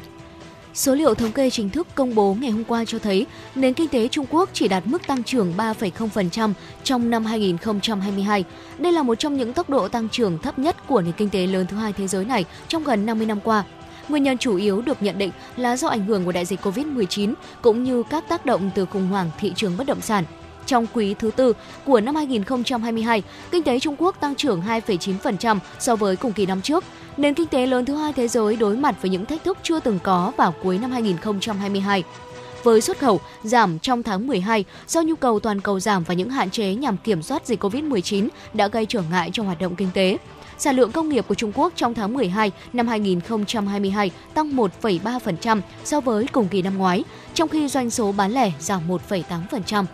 Số liệu thống kê chính thức công bố ngày hôm qua cho thấy nền kinh tế Trung Quốc chỉ đạt mức tăng trưởng 3,0% trong năm 2022. Đây là một trong những tốc độ tăng trưởng thấp nhất của nền kinh tế lớn thứ hai thế giới này trong gần 50 năm qua. Nguyên nhân chủ yếu được nhận định là do ảnh hưởng của đại dịch Covid-19 cũng như các tác động từ khủng hoảng thị trường bất động sản. Trong quý thứ tư của năm 2022, kinh tế Trung Quốc tăng trưởng 2,9% so với cùng kỳ năm trước. Nền kinh tế lớn thứ hai thế giới đối mặt với những thách thức chưa từng có vào cuối năm 2022 với xuất khẩu giảm trong tháng 12 do nhu cầu toàn cầu giảm và những hạn chế nhằm kiểm soát dịch COVID-19 đã gây trở ngại cho hoạt động kinh tế. Sản lượng công nghiệp của Trung Quốc trong tháng 12 năm 2022 tăng 1,3% so với cùng kỳ năm ngoái, trong khi doanh số bán lẻ giảm 1,8%.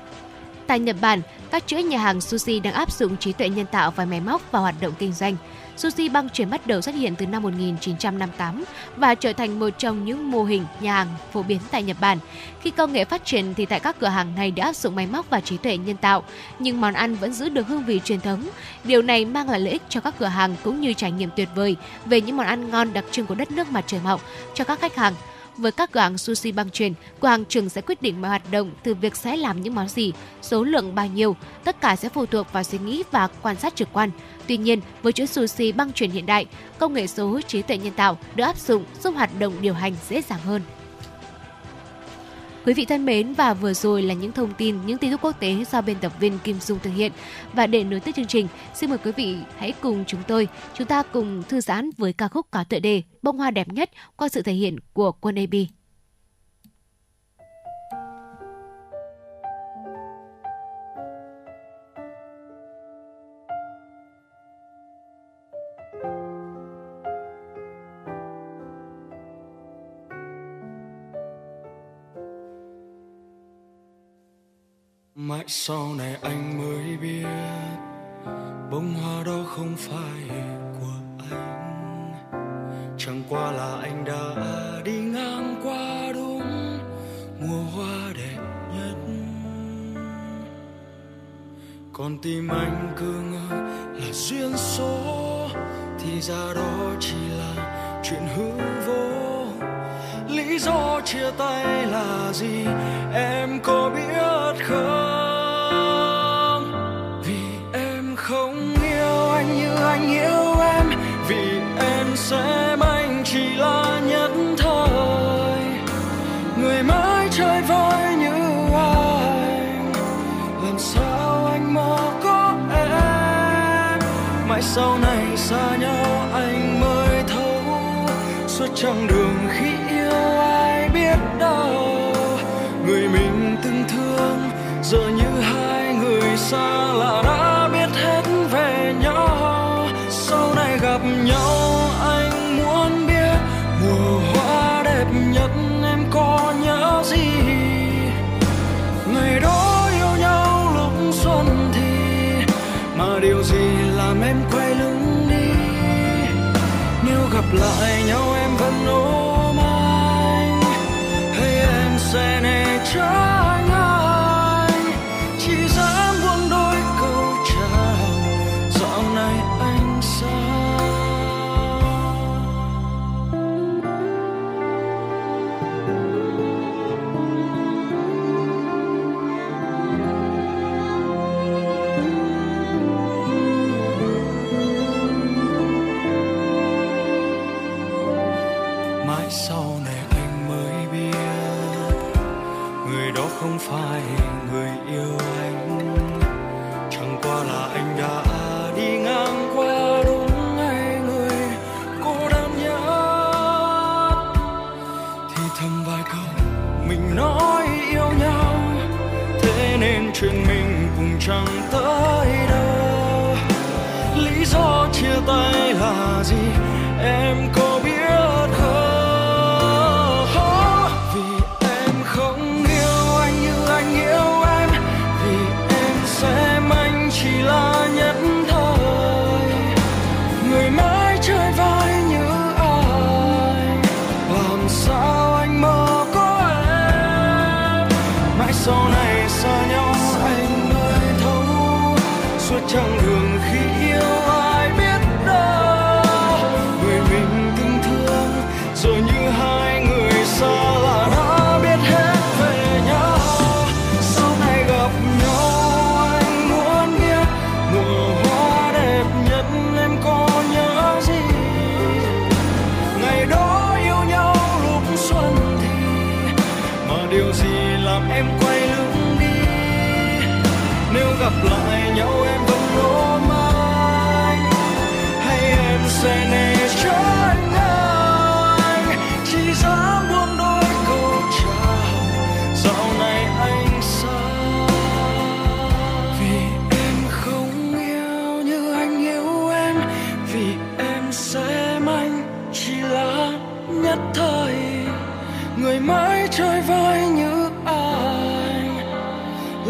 Tại Nhật Bản, các chuỗi nhà hàng sushi đang áp dụng trí tuệ nhân tạo và máy móc vào hoạt động kinh doanh. Sushi băng chuyển bắt đầu xuất hiện từ năm 1958 và trở thành một trong những mô hình nhà hàng phổ biến tại Nhật Bản. Khi công nghệ phát triển thì tại các cửa hàng này đã áp dụng máy móc và trí tuệ nhân tạo, nhưng món ăn vẫn giữ được hương vị truyền thống. Điều này mang lại lợi ích cho các cửa hàng cũng như trải nghiệm tuyệt vời về những món ăn ngon đặc trưng của đất nước mặt trời mọc cho các khách hàng với các cửa hàng sushi băng truyền, cửa hàng trưởng sẽ quyết định mọi hoạt động từ việc sẽ làm những món gì, số lượng bao nhiêu, tất cả sẽ phụ thuộc vào suy nghĩ và quan sát trực quan. Tuy nhiên, với chuỗi sushi băng truyền hiện đại, công nghệ số trí tuệ nhân tạo được áp dụng giúp hoạt động điều hành dễ dàng hơn. Quý vị thân mến và vừa rồi là những thông tin, những tin tức quốc tế do biên tập viên Kim Dung thực hiện. Và để nối tiếp chương trình, xin mời quý vị hãy cùng chúng tôi, chúng ta cùng thư giãn với ca khúc có tựa đề Bông hoa đẹp nhất qua sự thể hiện của quân AB. mãi sau này anh mới biết, bông hoa đó không phải của anh. Chẳng qua là anh đã đi ngang qua đúng mùa hoa đẹp nhất. Còn tim anh cứ ngờ là duyên số, thì ra đó chỉ là chuyện hư vô. Lý do chia tay là gì, em có biết không? sau này xa nhau anh mới thấu suốt chặng đường khi gặp lại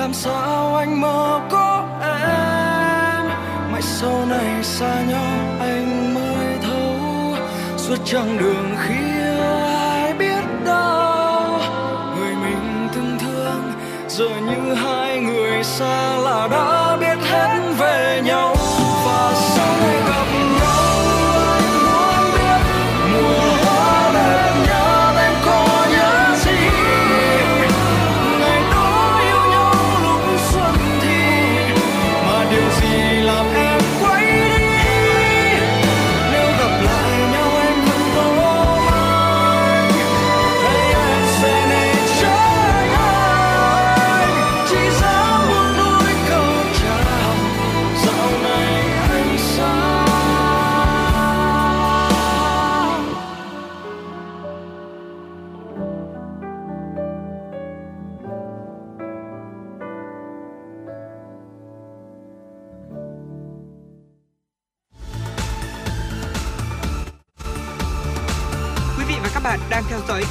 làm sao anh mơ có em? Mãi sau này xa nhau anh mới thấu. Suốt chặng đường khi ai biết đâu, người mình từng thương, giờ như hai người xa là đã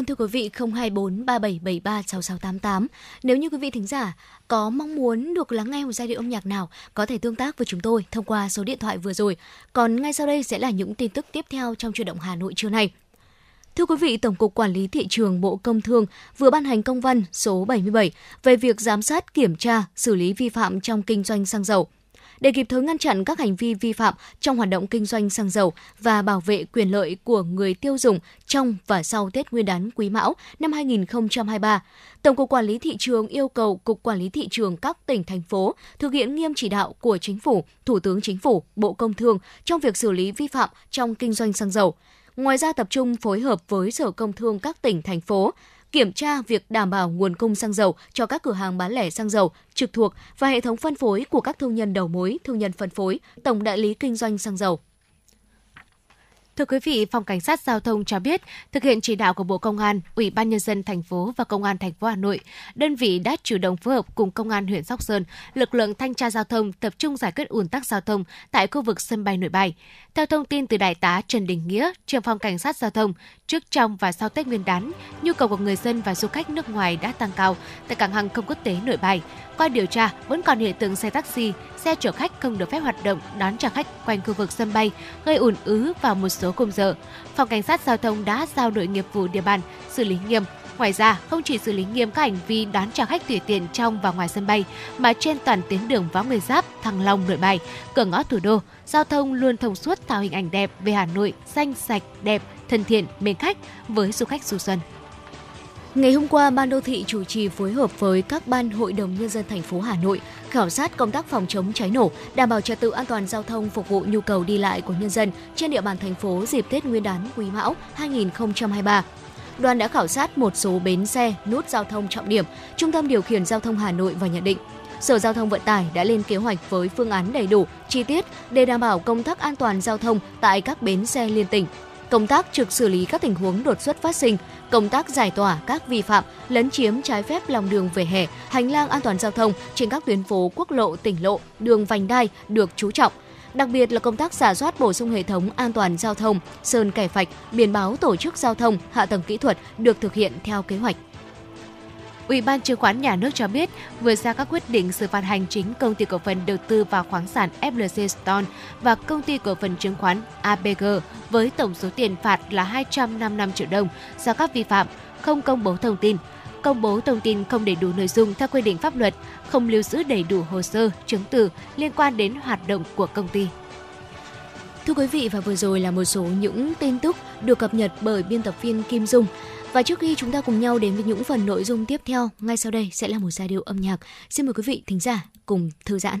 Vâng thưa quý vị 024 3773 6688. Nếu như quý vị thính giả có mong muốn được lắng nghe một giai điệu âm nhạc nào có thể tương tác với chúng tôi thông qua số điện thoại vừa rồi. Còn ngay sau đây sẽ là những tin tức tiếp theo trong chuyển động Hà Nội trưa nay. Thưa quý vị, Tổng cục Quản lý Thị trường Bộ Công Thương vừa ban hành công văn số 77 về việc giám sát, kiểm tra, xử lý vi phạm trong kinh doanh xăng dầu để kịp thời ngăn chặn các hành vi vi phạm trong hoạt động kinh doanh xăng dầu và bảo vệ quyền lợi của người tiêu dùng trong và sau Tết Nguyên đán Quý Mão năm 2023. Tổng cục Quản lý thị trường yêu cầu Cục Quản lý thị trường các tỉnh thành phố thực hiện nghiêm chỉ đạo của Chính phủ, Thủ tướng Chính phủ, Bộ Công Thương trong việc xử lý vi phạm trong kinh doanh xăng dầu. Ngoài ra tập trung phối hợp với Sở Công Thương các tỉnh thành phố kiểm tra việc đảm bảo nguồn cung xăng dầu cho các cửa hàng bán lẻ xăng dầu trực thuộc và hệ thống phân phối của các thương nhân đầu mối, thương nhân phân phối, tổng đại lý kinh doanh xăng dầu. Thưa quý vị, Phòng Cảnh sát Giao thông cho biết, thực hiện chỉ đạo của Bộ Công an, Ủy ban Nhân dân thành phố và Công an thành phố Hà Nội, đơn vị đã chủ động phối hợp cùng Công an huyện Sóc Sơn, lực lượng thanh tra giao thông tập trung giải quyết ùn tắc giao thông tại khu vực sân bay nội bài. Theo thông tin từ Đại tá Trần Đình Nghĩa, trưởng phòng Cảnh sát Giao thông, trước trong và sau Tết Nguyên đán, nhu cầu của người dân và du khách nước ngoài đã tăng cao tại cảng hàng không quốc tế nội bài. Qua điều tra, vẫn còn hiện tượng xe taxi, xe chở khách không được phép hoạt động đón trả khách quanh khu vực sân bay, gây ùn ứ vào một số khung giờ. Phòng Cảnh sát Giao thông đã giao đội nghiệp vụ địa bàn xử lý nghiêm Ngoài ra, không chỉ xử lý nghiêm các hành vi đón trả khách tùy tiện trong và ngoài sân bay, mà trên toàn tuyến đường Võ Nguyên Giáp, Thăng Long, Nội Bài, cửa ngõ thủ đô, giao thông luôn thông suốt tạo hình ảnh đẹp về Hà Nội, xanh sạch, đẹp, thân thiện, mến khách với du khách du xuân. Ngày hôm qua, Ban đô thị chủ trì phối hợp với các ban hội đồng nhân dân thành phố Hà Nội khảo sát công tác phòng chống cháy nổ, đảm bảo trật tự an toàn giao thông phục vụ nhu cầu đi lại của nhân dân trên địa bàn thành phố dịp Tết Nguyên đán Quý Mão 2023 đoàn đã khảo sát một số bến xe, nút giao thông trọng điểm, Trung tâm điều khiển giao thông Hà Nội và nhận định Sở Giao thông Vận tải đã lên kế hoạch với phương án đầy đủ, chi tiết để đảm bảo công tác an toàn giao thông tại các bến xe liên tỉnh. Công tác trực xử lý các tình huống đột xuất phát sinh, công tác giải tỏa các vi phạm lấn chiếm trái phép lòng đường về hè, hành lang an toàn giao thông trên các tuyến phố quốc lộ, tỉnh lộ, đường vành đai được chú trọng – Đặc biệt là công tác giả soát bổ sung hệ thống an toàn giao thông, sơn kẻ phạch, biển báo tổ chức giao thông, hạ tầng kỹ thuật được thực hiện theo kế hoạch. Ủy ban chứng khoán nhà nước cho biết vừa ra các quyết định xử phạt hành chính công ty cổ phần đầu tư và khoáng sản FLC Stone và công ty cổ phần chứng khoán ABG với tổng số tiền phạt là 255 triệu đồng do các vi phạm không công bố thông tin, công bố thông tin không đầy đủ nội dung theo quy định pháp luật, không lưu giữ đầy đủ hồ sơ, chứng từ liên quan đến hoạt động của công ty. Thưa quý vị và vừa rồi là một số những tin tức được cập nhật bởi biên tập viên Kim Dung. Và trước khi chúng ta cùng nhau đến với những phần nội dung tiếp theo, ngay sau đây sẽ là một giai điệu âm nhạc. Xin mời quý vị thính giả cùng thư giãn.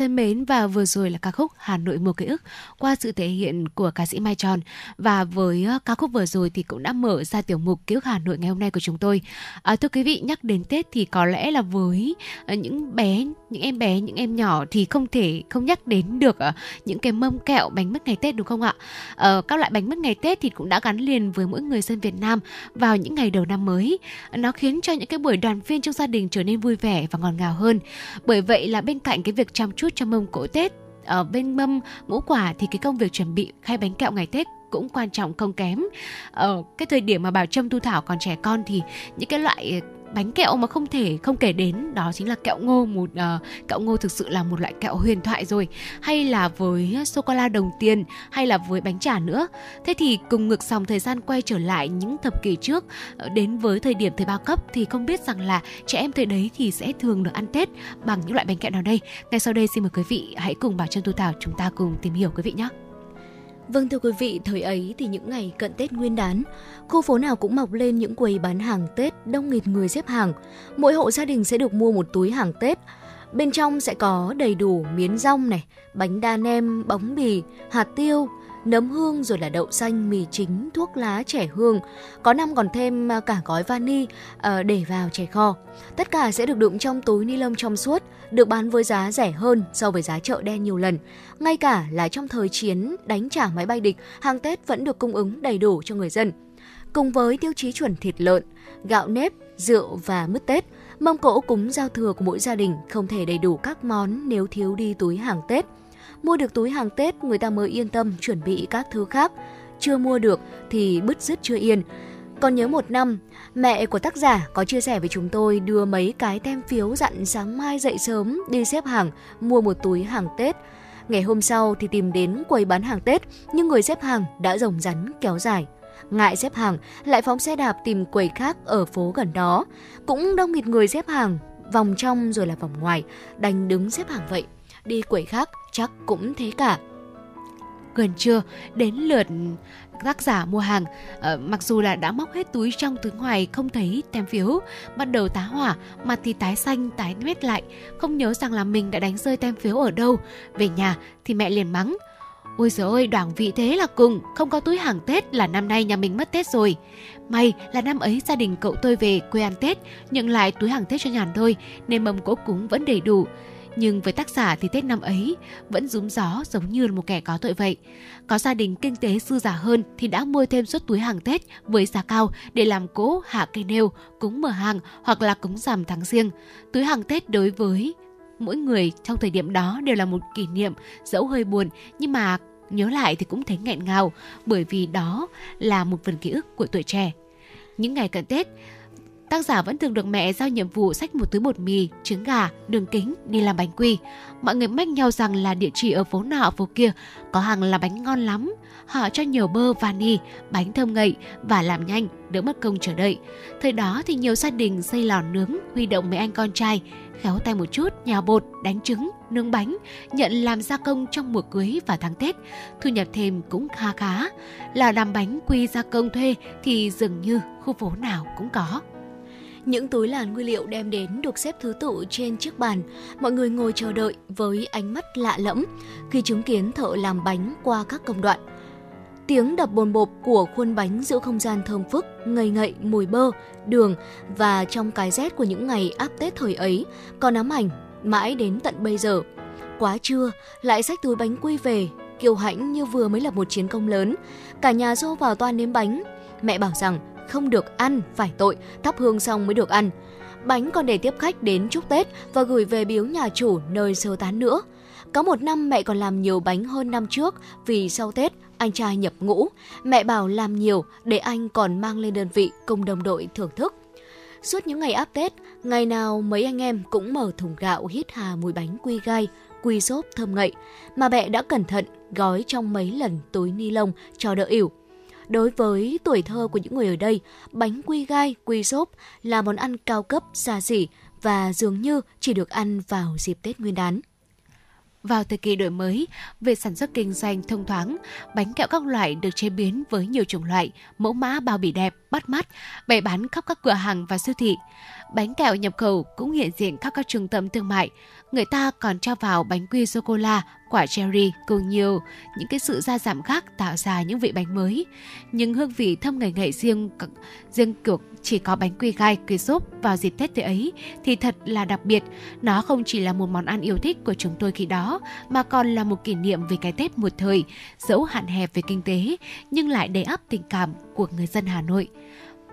Thân mến và vừa rồi là ca khúc Hà Nội mùa ký ức qua sự thể hiện của ca sĩ Mai Tròn và với ờ, ca khúc vừa rồi thì cũng đã mở ra tiểu mục ký ức Hà Nội ngày hôm nay của chúng tôi. À, thưa quý vị nhắc đến Tết thì có lẽ là với ờ, những bé, những em bé, những em nhỏ thì không thể không nhắc đến được ờ, những cái mâm kẹo bánh mứt ngày Tết đúng không ạ? À, các loại bánh mứt ngày Tết thì cũng đã gắn liền với mỗi người dân Việt Nam vào những ngày đầu năm mới. Nó khiến cho những cái buổi đoàn viên trong gia đình trở nên vui vẻ và ngọt ngào hơn. Bởi vậy là bên cạnh cái việc chăm chút cho mâm cỗ Tết ở bên mâm ngũ quả thì cái công việc chuẩn bị khay bánh kẹo ngày Tết cũng quan trọng không kém. Ở cái thời điểm mà Bảo Trâm thu Thảo còn trẻ con thì những cái loại bánh kẹo mà không thể không kể đến đó chính là kẹo ngô một uh, kẹo ngô thực sự là một loại kẹo huyền thoại rồi hay là với sô cô la đồng tiền hay là với bánh trà nữa. Thế thì cùng ngược dòng thời gian quay trở lại những thập kỷ trước ờ, đến với thời điểm thời bao cấp thì không biết rằng là trẻ em thời đấy thì sẽ thường được ăn tết bằng những loại bánh kẹo nào đây? Ngay sau đây xin mời quý vị hãy cùng bảo trân tu thảo chúng ta cùng tìm hiểu quý vị nhé. Vâng thưa quý vị, thời ấy thì những ngày cận Tết Nguyên đán, khu phố nào cũng mọc lên những quầy bán hàng Tết đông nghịt người xếp hàng. Mỗi hộ gia đình sẽ được mua một túi hàng Tết. Bên trong sẽ có đầy đủ miến rong này, bánh đa nem, bóng bì, hạt tiêu, nấm hương rồi là đậu xanh, mì chính, thuốc lá, trẻ hương. Có năm còn thêm à, cả gói vani ờ, để vào chè kho. Tất cả sẽ được đựng trong túi ni lông trong suốt, được bán với giá rẻ hơn so với giá chợ đen nhiều lần. Ngay cả là trong thời chiến đánh trả máy bay địch, hàng Tết vẫn được cung ứng đầy đủ cho người dân. Cùng với tiêu chí chuẩn thịt lợn, gạo nếp, rượu và mứt Tết, mâm cỗ cúng giao thừa của mỗi gia đình không thể đầy đủ các món nếu thiếu đi túi hàng Tết – Mua được túi hàng Tết người ta mới yên tâm chuẩn bị các thứ khác. Chưa mua được thì bứt rứt chưa yên. Còn nhớ một năm, mẹ của tác giả có chia sẻ với chúng tôi đưa mấy cái tem phiếu dặn sáng mai dậy sớm đi xếp hàng mua một túi hàng Tết. Ngày hôm sau thì tìm đến quầy bán hàng Tết, nhưng người xếp hàng đã rồng rắn kéo dài. Ngại xếp hàng, lại phóng xe đạp tìm quầy khác ở phố gần đó. Cũng đông nghịt người xếp hàng, vòng trong rồi là vòng ngoài, đành đứng xếp hàng vậy. Đi quầy khác chắc cũng thế cả. Gần trưa, đến lượt tác giả mua hàng à, mặc dù là đã móc hết túi trong túi ngoài không thấy tem phiếu bắt đầu tá hỏa mặt thì tái xanh tái mét lại không nhớ rằng là mình đã đánh rơi tem phiếu ở đâu về nhà thì mẹ liền mắng Ôi giời ơi, đoàn vị thế là cùng, không có túi hàng Tết là năm nay nhà mình mất Tết rồi. May là năm ấy gia đình cậu tôi về quê ăn Tết, nhận lại túi hàng Tết cho nhàn thôi, nên mâm cỗ cúng vẫn đầy đủ. Nhưng với tác giả thì Tết năm ấy vẫn rúm gió giống như một kẻ có tội vậy. Có gia đình kinh tế dư giả hơn thì đã mua thêm suất túi hàng Tết với giá cao để làm cỗ hạ cây nêu, cúng mở hàng hoặc là cúng rằm tháng riêng. Túi hàng Tết đối với mỗi người trong thời điểm đó đều là một kỷ niệm dẫu hơi buồn nhưng mà nhớ lại thì cũng thấy nghẹn ngào bởi vì đó là một phần ký ức của tuổi trẻ. Những ngày cận Tết, Tác giả vẫn thường được mẹ giao nhiệm vụ sách một túi bột mì, trứng gà, đường kính đi làm bánh quy. Mọi người mách nhau rằng là địa chỉ ở phố nọ phố kia có hàng là bánh ngon lắm. Họ cho nhiều bơ vani, bánh thơm ngậy và làm nhanh, đỡ mất công chờ đợi. Thời đó thì nhiều gia đình xây lò nướng, huy động mấy anh con trai, khéo tay một chút, nhào bột, đánh trứng, nướng bánh, nhận làm gia công trong mùa cưới và tháng Tết. Thu nhập thêm cũng khá khá. Là làm bánh quy gia công thuê thì dường như khu phố nào cũng có. Những túi làn nguyên liệu đem đến được xếp thứ tự trên chiếc bàn. Mọi người ngồi chờ đợi với ánh mắt lạ lẫm khi chứng kiến thợ làm bánh qua các công đoạn. Tiếng đập bồn bộp của khuôn bánh giữa không gian thơm phức, ngây ngậy mùi bơ, đường và trong cái rét của những ngày áp Tết thời ấy còn ám ảnh mãi đến tận bây giờ. Quá trưa, lại xách túi bánh quy về, kiêu hãnh như vừa mới là một chiến công lớn. Cả nhà xô vào toan nếm bánh. Mẹ bảo rằng không được ăn, phải tội, thắp hương xong mới được ăn. Bánh còn để tiếp khách đến chúc Tết và gửi về biếu nhà chủ nơi sơ tán nữa. Có một năm mẹ còn làm nhiều bánh hơn năm trước vì sau Tết anh trai nhập ngũ. Mẹ bảo làm nhiều để anh còn mang lên đơn vị cùng đồng đội thưởng thức. Suốt những ngày áp Tết, ngày nào mấy anh em cũng mở thùng gạo hít hà mùi bánh quy gai, quy xốp thơm ngậy mà mẹ đã cẩn thận gói trong mấy lần túi ni lông cho đỡ ỉu. Đối với tuổi thơ của những người ở đây, bánh quy gai, quy xốp là món ăn cao cấp, xa xỉ và dường như chỉ được ăn vào dịp Tết Nguyên đán. Vào thời kỳ đổi mới, về sản xuất kinh doanh thông thoáng, bánh kẹo các loại được chế biến với nhiều chủng loại, mẫu mã bao bì đẹp, bắt mắt, bày bán khắp các cửa hàng và siêu thị. Bánh kẹo nhập khẩu cũng hiện diện khắp các trung tâm thương mại. Người ta còn cho vào bánh quy sô-cô-la, quả cherry cùng nhiều những cái sự gia giảm khác tạo ra những vị bánh mới. Nhưng hương vị thơm ngậy ngậy riêng riêng kiểu chỉ có bánh quy gai, quy xốp vào dịp Tết thế ấy thì thật là đặc biệt. Nó không chỉ là một món ăn yêu thích của chúng tôi khi đó mà còn là một kỷ niệm về cái Tết một thời, dẫu hạn hẹp về kinh tế nhưng lại đầy ắp tình cảm của người dân Hà Nội.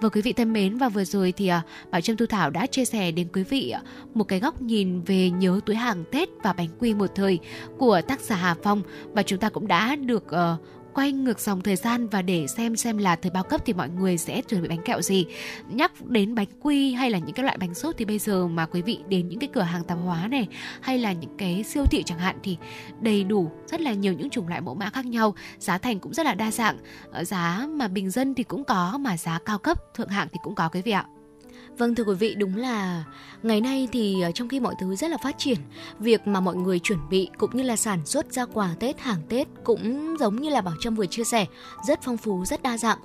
Và quý vị thân mến và vừa rồi thì à, Bảo Trâm Thu Thảo đã chia sẻ đến quý vị à, một cái góc nhìn về nhớ túi hàng Tết và bánh quy một thời của tác giả Hà Phong. Và chúng ta cũng đã được uh, quay ngược dòng thời gian và để xem xem là thời bao cấp thì mọi người sẽ chuẩn bị bánh kẹo gì. Nhắc đến bánh quy hay là những cái loại bánh sốt thì bây giờ mà quý vị đến những cái cửa hàng tạp hóa này hay là những cái siêu thị chẳng hạn thì đầy đủ rất là nhiều những chủng loại mẫu mã khác nhau, giá thành cũng rất là đa dạng. Ờ, giá mà bình dân thì cũng có mà giá cao cấp, thượng hạng thì cũng có quý vị ạ. Vâng thưa quý vị, đúng là ngày nay thì ờ, trong khi mọi thứ rất là phát triển, việc mà mọi người chuẩn bị cũng như là sản xuất ra quà Tết, hàng Tết cũng giống như là Bảo Trâm vừa chia sẻ, rất phong phú, rất đa dạng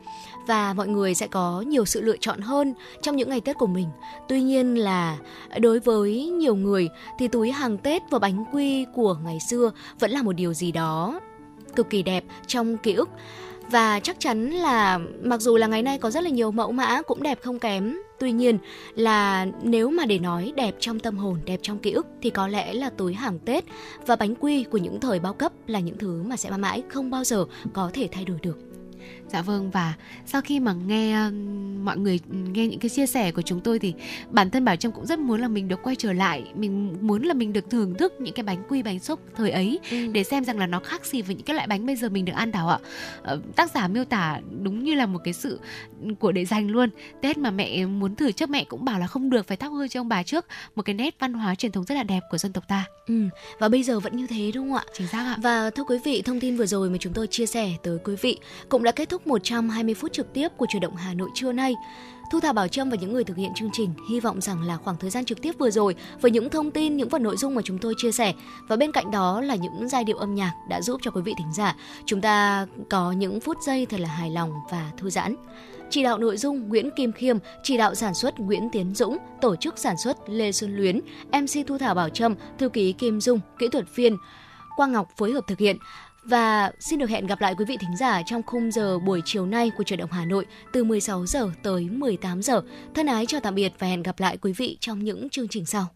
và mọi người sẽ có nhiều sự lựa chọn hơn trong những ngày Tết của mình. Tuy nhiên là đối với nhiều người thì túi hàng Tết và bánh quy của ngày xưa vẫn là một điều gì đó cực kỳ đẹp trong ký ức và chắc chắn là mặc dù là ngày nay có rất là nhiều mẫu mã cũng đẹp không kém, tuy nhiên là nếu mà để nói đẹp trong tâm hồn, đẹp trong ký ức thì có lẽ là túi hàng tết và bánh quy của những thời bao cấp là những thứ mà sẽ mãi không bao giờ có thể thay đổi được. Dạ vâng và sau khi mà nghe mọi người nghe những cái chia sẻ của chúng tôi thì bản thân Bảo Trâm cũng rất muốn là mình được quay trở lại, mình muốn là mình được thưởng thức những cái bánh quy bánh xúc thời ấy ừ. để xem rằng là nó khác gì với những cái loại bánh bây giờ mình được ăn Thảo ạ. Ờ, tác giả miêu tả đúng như là một cái sự của để dành luôn. Tết mà mẹ muốn thử trước mẹ cũng bảo là không được phải thắp hương cho ông bà trước, một cái nét văn hóa truyền thống rất là đẹp của dân tộc ta. Ừ và bây giờ vẫn như thế đúng không ạ? Chính xác ạ. Và thưa quý vị, thông tin vừa rồi mà chúng tôi chia sẻ tới quý vị cũng đã kết thúc 120 phút trực tiếp của chuyển động Hà Nội trưa nay. Thu Thảo Bảo Trâm và những người thực hiện chương trình hy vọng rằng là khoảng thời gian trực tiếp vừa rồi với những thông tin, những phần nội dung mà chúng tôi chia sẻ và bên cạnh đó là những giai điệu âm nhạc đã giúp cho quý vị thính giả chúng ta có những phút giây thật là hài lòng và thư giãn. Chỉ đạo nội dung Nguyễn Kim Khiêm, chỉ đạo sản xuất Nguyễn Tiến Dũng, tổ chức sản xuất Lê Xuân Luyến, MC Thu Thảo Bảo Trâm, thư ký Kim Dung, kỹ thuật viên Quang Ngọc phối hợp thực hiện. Và xin được hẹn gặp lại quý vị thính giả trong khung giờ buổi chiều nay của Chuyển động Hà Nội từ 16 giờ tới 18 giờ. Thân ái chào tạm biệt và hẹn gặp lại quý vị trong những chương trình sau.